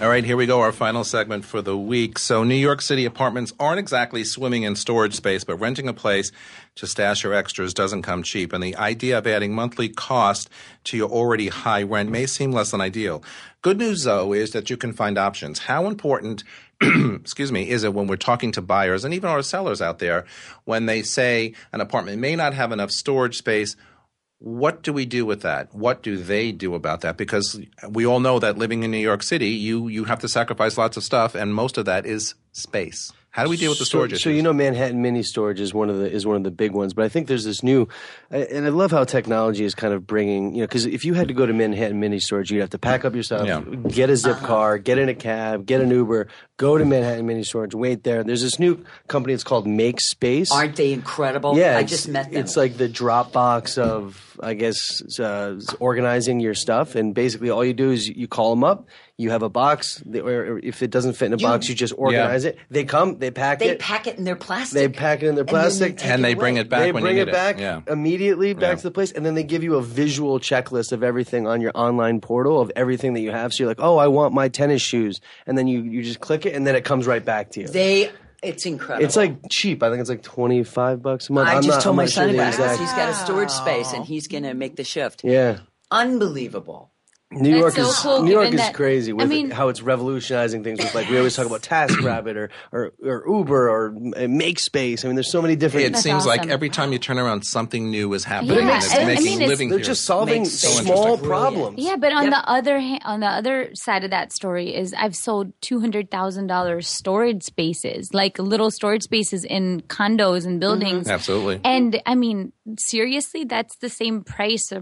Speaker 3: All right, here we go, our final segment for the week. So, New York City apartments aren't exactly swimming in storage space, but renting a place to stash your extras doesn't come cheap. And the idea of adding monthly cost to your already high rent may seem less than ideal. Good news, though, is that you can find options. How important, excuse me, is it when we're talking to buyers and even our sellers out there when they say an apartment may not have enough storage space what do we do with that? What do they do about that? Because we all know that living in New York City, you you have to sacrifice lots of stuff, and most of that is space. How do we deal with the storage? So,
Speaker 8: so you know, Manhattan Mini Storage is one of the is one of the big ones. But I think there's this new, and I love how technology is kind of bringing you know because if you had to go to Manhattan Mini Storage, you'd have to pack up yourself, yeah. get a zip car, get in a cab, get an Uber, go to Manhattan Mini Storage, wait there. There's this new company. It's called MakeSpace.
Speaker 4: Aren't they incredible?
Speaker 8: Yeah,
Speaker 4: I just met them.
Speaker 8: It's like the Dropbox of I guess uh, organizing your stuff, and basically all you do is you call them up you have a box, or if it doesn't fit in a you, box, you just organize yeah. it. They come, they pack
Speaker 4: they it.
Speaker 8: They
Speaker 4: pack it in their plastic.
Speaker 8: They pack it in their plastic,
Speaker 3: and they, bring it back. They
Speaker 8: bring it back Yeah. immediately back yeah. to the place, and then they give you a visual checklist of everything on your online portal of everything that you have. So you're like, oh, I want my tennis shoes, and then you you just click it, and then it comes right back to you.
Speaker 4: They it's incredible.
Speaker 8: It's like cheap. I think it's like twenty five bucks a
Speaker 4: month.
Speaker 8: I
Speaker 4: I'm just not, told I'm my son about this. He's got a storage space, and he's going to make the shift.
Speaker 8: Yeah,
Speaker 4: unbelievable.
Speaker 8: New York so is cool, New York is that, crazy with I mean, how it's revolutionizing things. With like we always talk about TaskRabbit or, or or Uber or MakeSpace. I mean, there's so many different.
Speaker 3: It seems awesome. like every time you turn around, something new is happening. Yeah.
Speaker 8: But it makes, and it's I mean, it's, they're just solving so small problems.
Speaker 9: Yeah, but on yep. the other hand, on the other side of that story is I've sold two hundred thousand dollars storage spaces, like little storage spaces in condos and buildings.
Speaker 3: Mm-hmm. Absolutely.
Speaker 9: And I mean, seriously, that's the same price,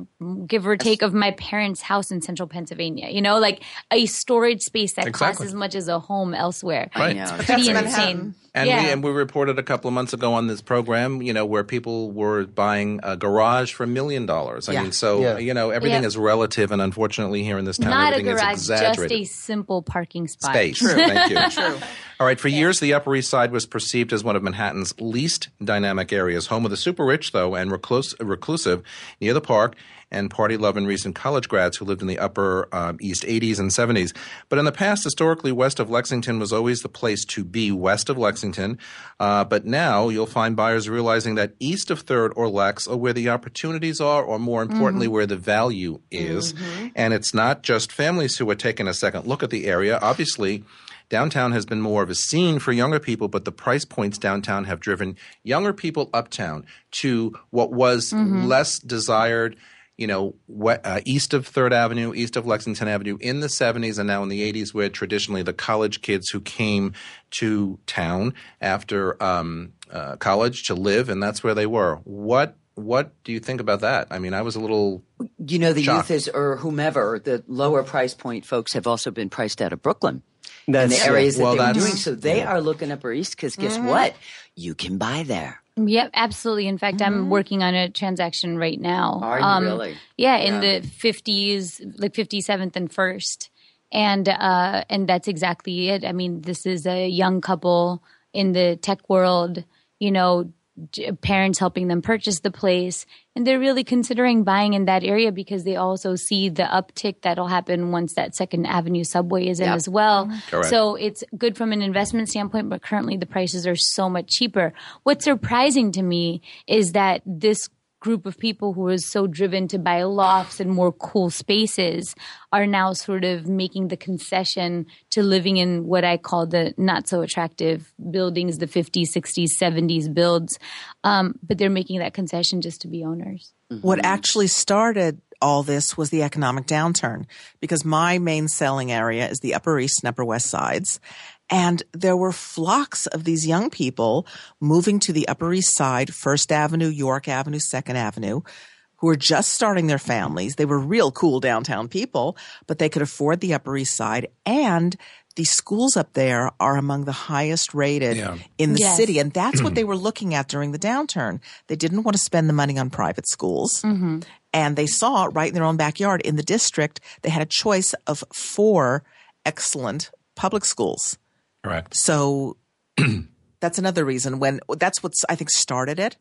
Speaker 9: give or take, of my parents' house in central Pennsylvania. You know, like a storage space that exactly. costs as much as a home elsewhere. Right. It's pretty that's insane.
Speaker 3: And yeah. we and we reported a couple of months ago on this program, you know, where people were buying a garage for a million dollars. I yeah. mean, so yeah. you know, everything is relative, and unfortunately, here in this town, not everything
Speaker 9: a garage, is
Speaker 3: exaggerated.
Speaker 9: Just a simple parking spot.
Speaker 3: Space. True. Thank you. True. All right. For years, the Upper East Side was perceived as one of Manhattan's least dynamic areas. Home of the super rich, though, and reclusive near the park and party love recent college grads who lived in the upper um, East 80s and 70s. But in the past, historically, west of Lexington was always the place to be west of Lexington. Uh, but now you'll find buyers realizing that east of 3rd or Lex are where the opportunities are, or more importantly, mm-hmm. where the value is. Mm-hmm. And it's not just families who are taking a second look at the area. Obviously, Downtown has been more of a scene for younger people, but the price points downtown have driven younger people uptown to what was mm-hmm. less desired you know, uh, east of Third Avenue, east of Lexington Avenue in the 70s and now in the 80s, where traditionally the college kids who came to town after um, uh, college to live, and that's where they were. What what do you think about that? I mean, I was a little.
Speaker 4: You know, the
Speaker 3: shocked.
Speaker 4: youth is, or whomever, the lower price point folks have also been priced out of Brooklyn. That's and the areas that well, they're doing. So they yeah. are looking Upper East because guess mm-hmm. what? You can buy there.
Speaker 9: Yep, absolutely. In fact, mm-hmm. I'm working on a transaction right now.
Speaker 4: Are you um, really?
Speaker 9: Yeah, yeah, in the 50s, like 57th and 1st. And uh and that's exactly it. I mean, this is a young couple in the tech world, you know, parents helping them purchase the place and they're really considering buying in that area because they also see the uptick that'll happen once that second avenue subway is yep. in as well mm-hmm. Correct. so it's good from an investment standpoint but currently the prices are so much cheaper what's surprising to me is that this group of people who was so driven to buy lofts and more cool spaces are now sort of making the concession to living in what I call the not so attractive buildings, the 50s, 60s, 70s builds. Um, but they're making that concession just to be owners. Mm-hmm.
Speaker 10: What actually started all this was the economic downturn because my main selling area is the Upper East and Upper West Sides. And there were flocks of these young people moving to the Upper East Side, First Avenue, York Avenue, Second Avenue, who were just starting their families. They were real cool downtown people, but they could afford the Upper East Side. And the schools up there are among the highest rated yeah. in the yes. city. And that's what they were looking at during the downturn. They didn't want to spend the money on private schools. Mm-hmm. And they saw right in their own backyard in the district, they had a choice of four excellent public schools. Correct. So that's another reason when that's what I think started it.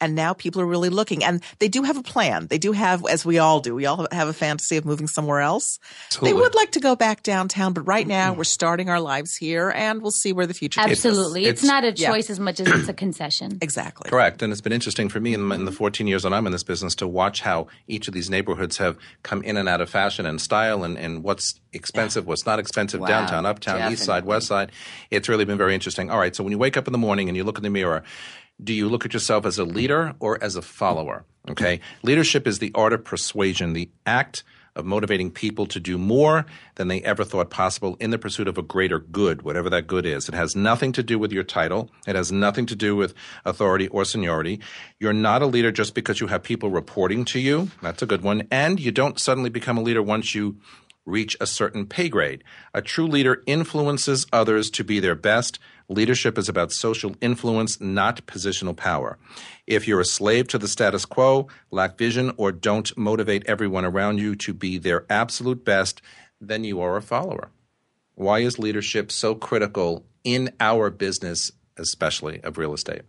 Speaker 10: And now people are really looking and they do have a plan. They do have, as we all do, we all have a fantasy of moving somewhere else. Totally. They would like to go back downtown, but right now mm-hmm. we're starting our lives here and we'll see where the future
Speaker 9: takes Absolutely. It's, it's, not a choice yeah. as much as it's a concession.
Speaker 10: Exactly.
Speaker 3: Correct. And it's been interesting for me in, in the 14 years that I'm in this business to watch how each of these neighborhoods have come in and out of fashion and style and, and what's expensive, what's not expensive, wow. downtown, uptown, Definitely. east side, west side. It's really been very interesting. All right, so when you wake up in the morning and you look in the mirror, do you look at yourself as a leader or as a follower? Okay. Leadership is the art of persuasion, the act of motivating people to do more than they ever thought possible in the pursuit of a greater good, whatever that good is. It has nothing to do with your title. It has nothing to do with authority or seniority. You're not a leader just because you have people reporting to you. That's a good one. And you don't suddenly become a leader once you reach a certain pay grade. A true leader influences others to be their best Leadership is about social influence, not positional power. If you're a slave to the status quo, lack vision, or don't motivate everyone around you to be their absolute best, then you are a follower. Why is leadership so critical in our business, especially of real estate?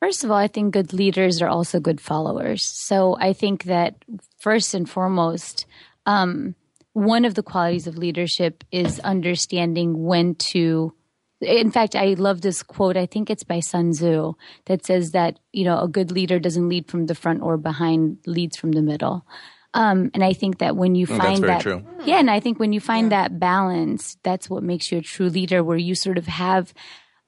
Speaker 9: First of all, I think good leaders are also good followers. So I think that first and foremost, um, one of the qualities of leadership is understanding when to in fact, I love this quote. I think it's by Sun Tzu that says that, you know, a good leader doesn't lead from the front or behind, leads from the middle. Um, and I think that when you oh, find
Speaker 3: that, true.
Speaker 9: yeah, and I think when you find yeah. that balance, that's what makes you a true leader, where you sort of have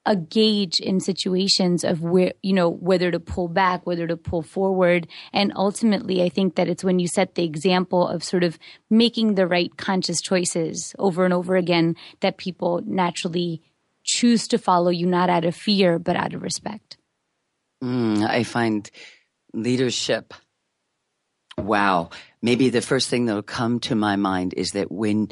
Speaker 9: a gauge in situations of where, you know, whether to pull back, whether to pull forward. And ultimately, I think that it's when you set the example of sort of making the right conscious choices over and over again that people naturally choose to follow you not out of fear but out of respect
Speaker 4: mm, i find leadership wow maybe the first thing that'll come to my mind is that when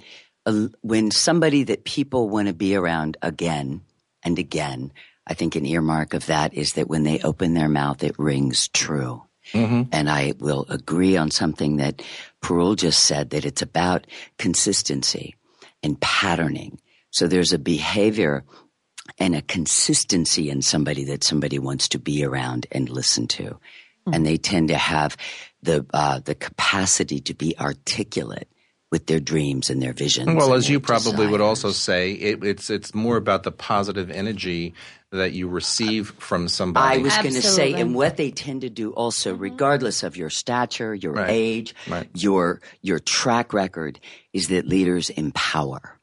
Speaker 4: uh, when somebody that people want to be around again and again i think an earmark of that is that when they open their mouth it rings true Mm-hmm. And I will agree on something that Perul just said that it's about consistency and patterning. So there's a behavior and a consistency in somebody that somebody wants to be around and listen to. Mm-hmm. And they tend to have the uh, the capacity to be articulate with their dreams and their visions.
Speaker 3: Well,
Speaker 4: as
Speaker 3: you probably
Speaker 4: desires.
Speaker 3: would also say, it, it's it's more about the positive energy that you receive from somebody. I was going to say, and what they tend to do also, mm-hmm. regardless of your stature, your right. age, right. your your track record, is that leaders empower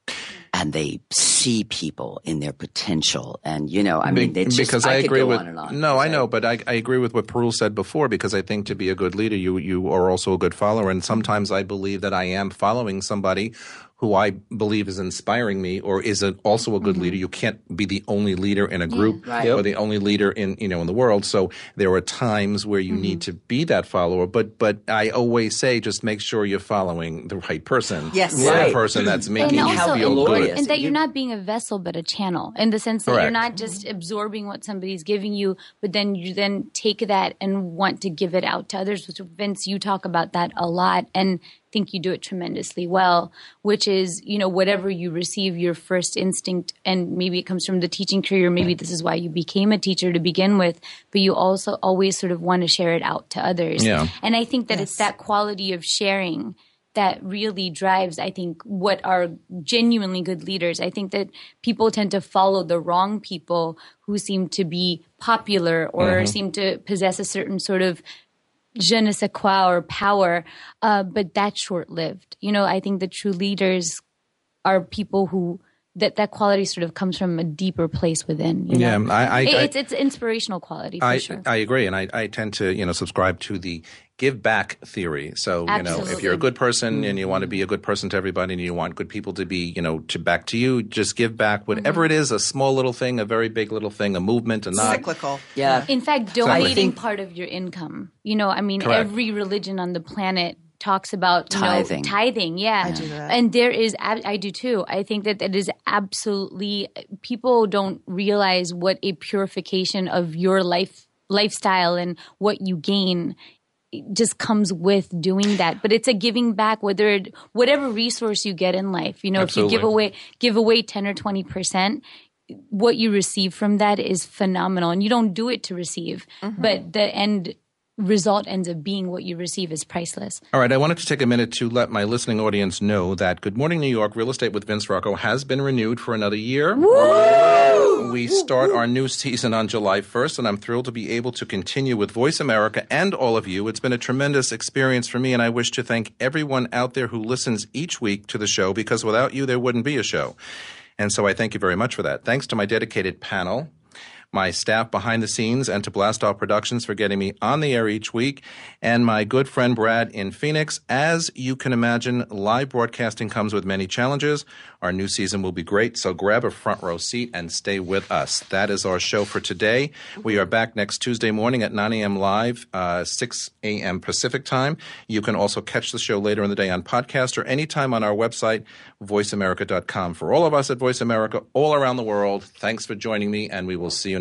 Speaker 3: and they see people in their potential. And you know, I mean, because I, I agree with on on no, I know, but I, I agree with what Perul said before because I think to be a good leader, you you are also a good follower. And sometimes I believe that I am following somebody who I believe is inspiring me or is a, also a good mm-hmm. leader. You can't be the only leader in a group yeah, right. or the only leader in you know in the world. So there are times where you mm-hmm. need to be that follower. But but I always say just make sure you're following the right person. Yes, right. Right. the person that's making and you also, feel glorious. good, and that you're not being a vessel but a channel in the sense that Correct. you're not just absorbing what somebody's giving you, but then you then take that and want to give it out to others. Which Vince, you talk about that a lot, and think you do it tremendously well, which is, you know, whatever you receive, your first instinct, and maybe it comes from the teaching career, maybe this is why you became a teacher to begin with, but you also always sort of want to share it out to others. Yeah. And I think that yes. it's that quality of sharing that really drives, I think, what are genuinely good leaders. I think that people tend to follow the wrong people who seem to be popular or mm-hmm. seem to possess a certain sort of je ne sais quoi or power, uh, but that's short lived. You know, I think the true leaders are people who that that quality sort of comes from a deeper place within. You know? Yeah, I, I, it, it's it's inspirational quality. I, sure. I agree, and I, I tend to you know subscribe to the give back theory. So, Absolutely. you know, if you're a good person and you want to mm-hmm. be a good person to everybody and you want good people to be, you know, to back to you, just give back whatever mm-hmm. it is, a small little thing, a very big little thing, a movement, a not. Cyclical. Yeah. In fact, donating part of your income. You know, I mean, Correct. every religion on the planet talks about tithing. Know, tithing, yeah. I do that. And there is, I do too. I think that it is absolutely, people don't realize what a purification of your life lifestyle and what you gain just comes with doing that but it's a giving back whether it, whatever resource you get in life you know Absolutely. if you give away give away 10 or 20% what you receive from that is phenomenal and you don't do it to receive mm-hmm. but the end result ends up being what you receive is priceless. All right, I wanted to take a minute to let my listening audience know that Good Morning New York Real Estate with Vince Rocco has been renewed for another year. Woo! We start our new season on July 1st, and I'm thrilled to be able to continue with Voice America and all of you. It's been a tremendous experience for me, and I wish to thank everyone out there who listens each week to the show because without you, there wouldn't be a show. And so I thank you very much for that. Thanks to my dedicated panel my staff behind the scenes and to Blast Off Productions for getting me on the air each week, and my good friend Brad in Phoenix. As you can imagine, live broadcasting comes with many challenges. Our new season will be great, so grab a front row seat and stay with us. That is our show for today. We are back next Tuesday morning at 9 a.m. live, uh, 6 a.m. Pacific time. You can also catch the show later in the day on podcast or anytime on our website, voiceamerica.com. For all of us at Voice America, all around the world, thanks for joining me, and we will see you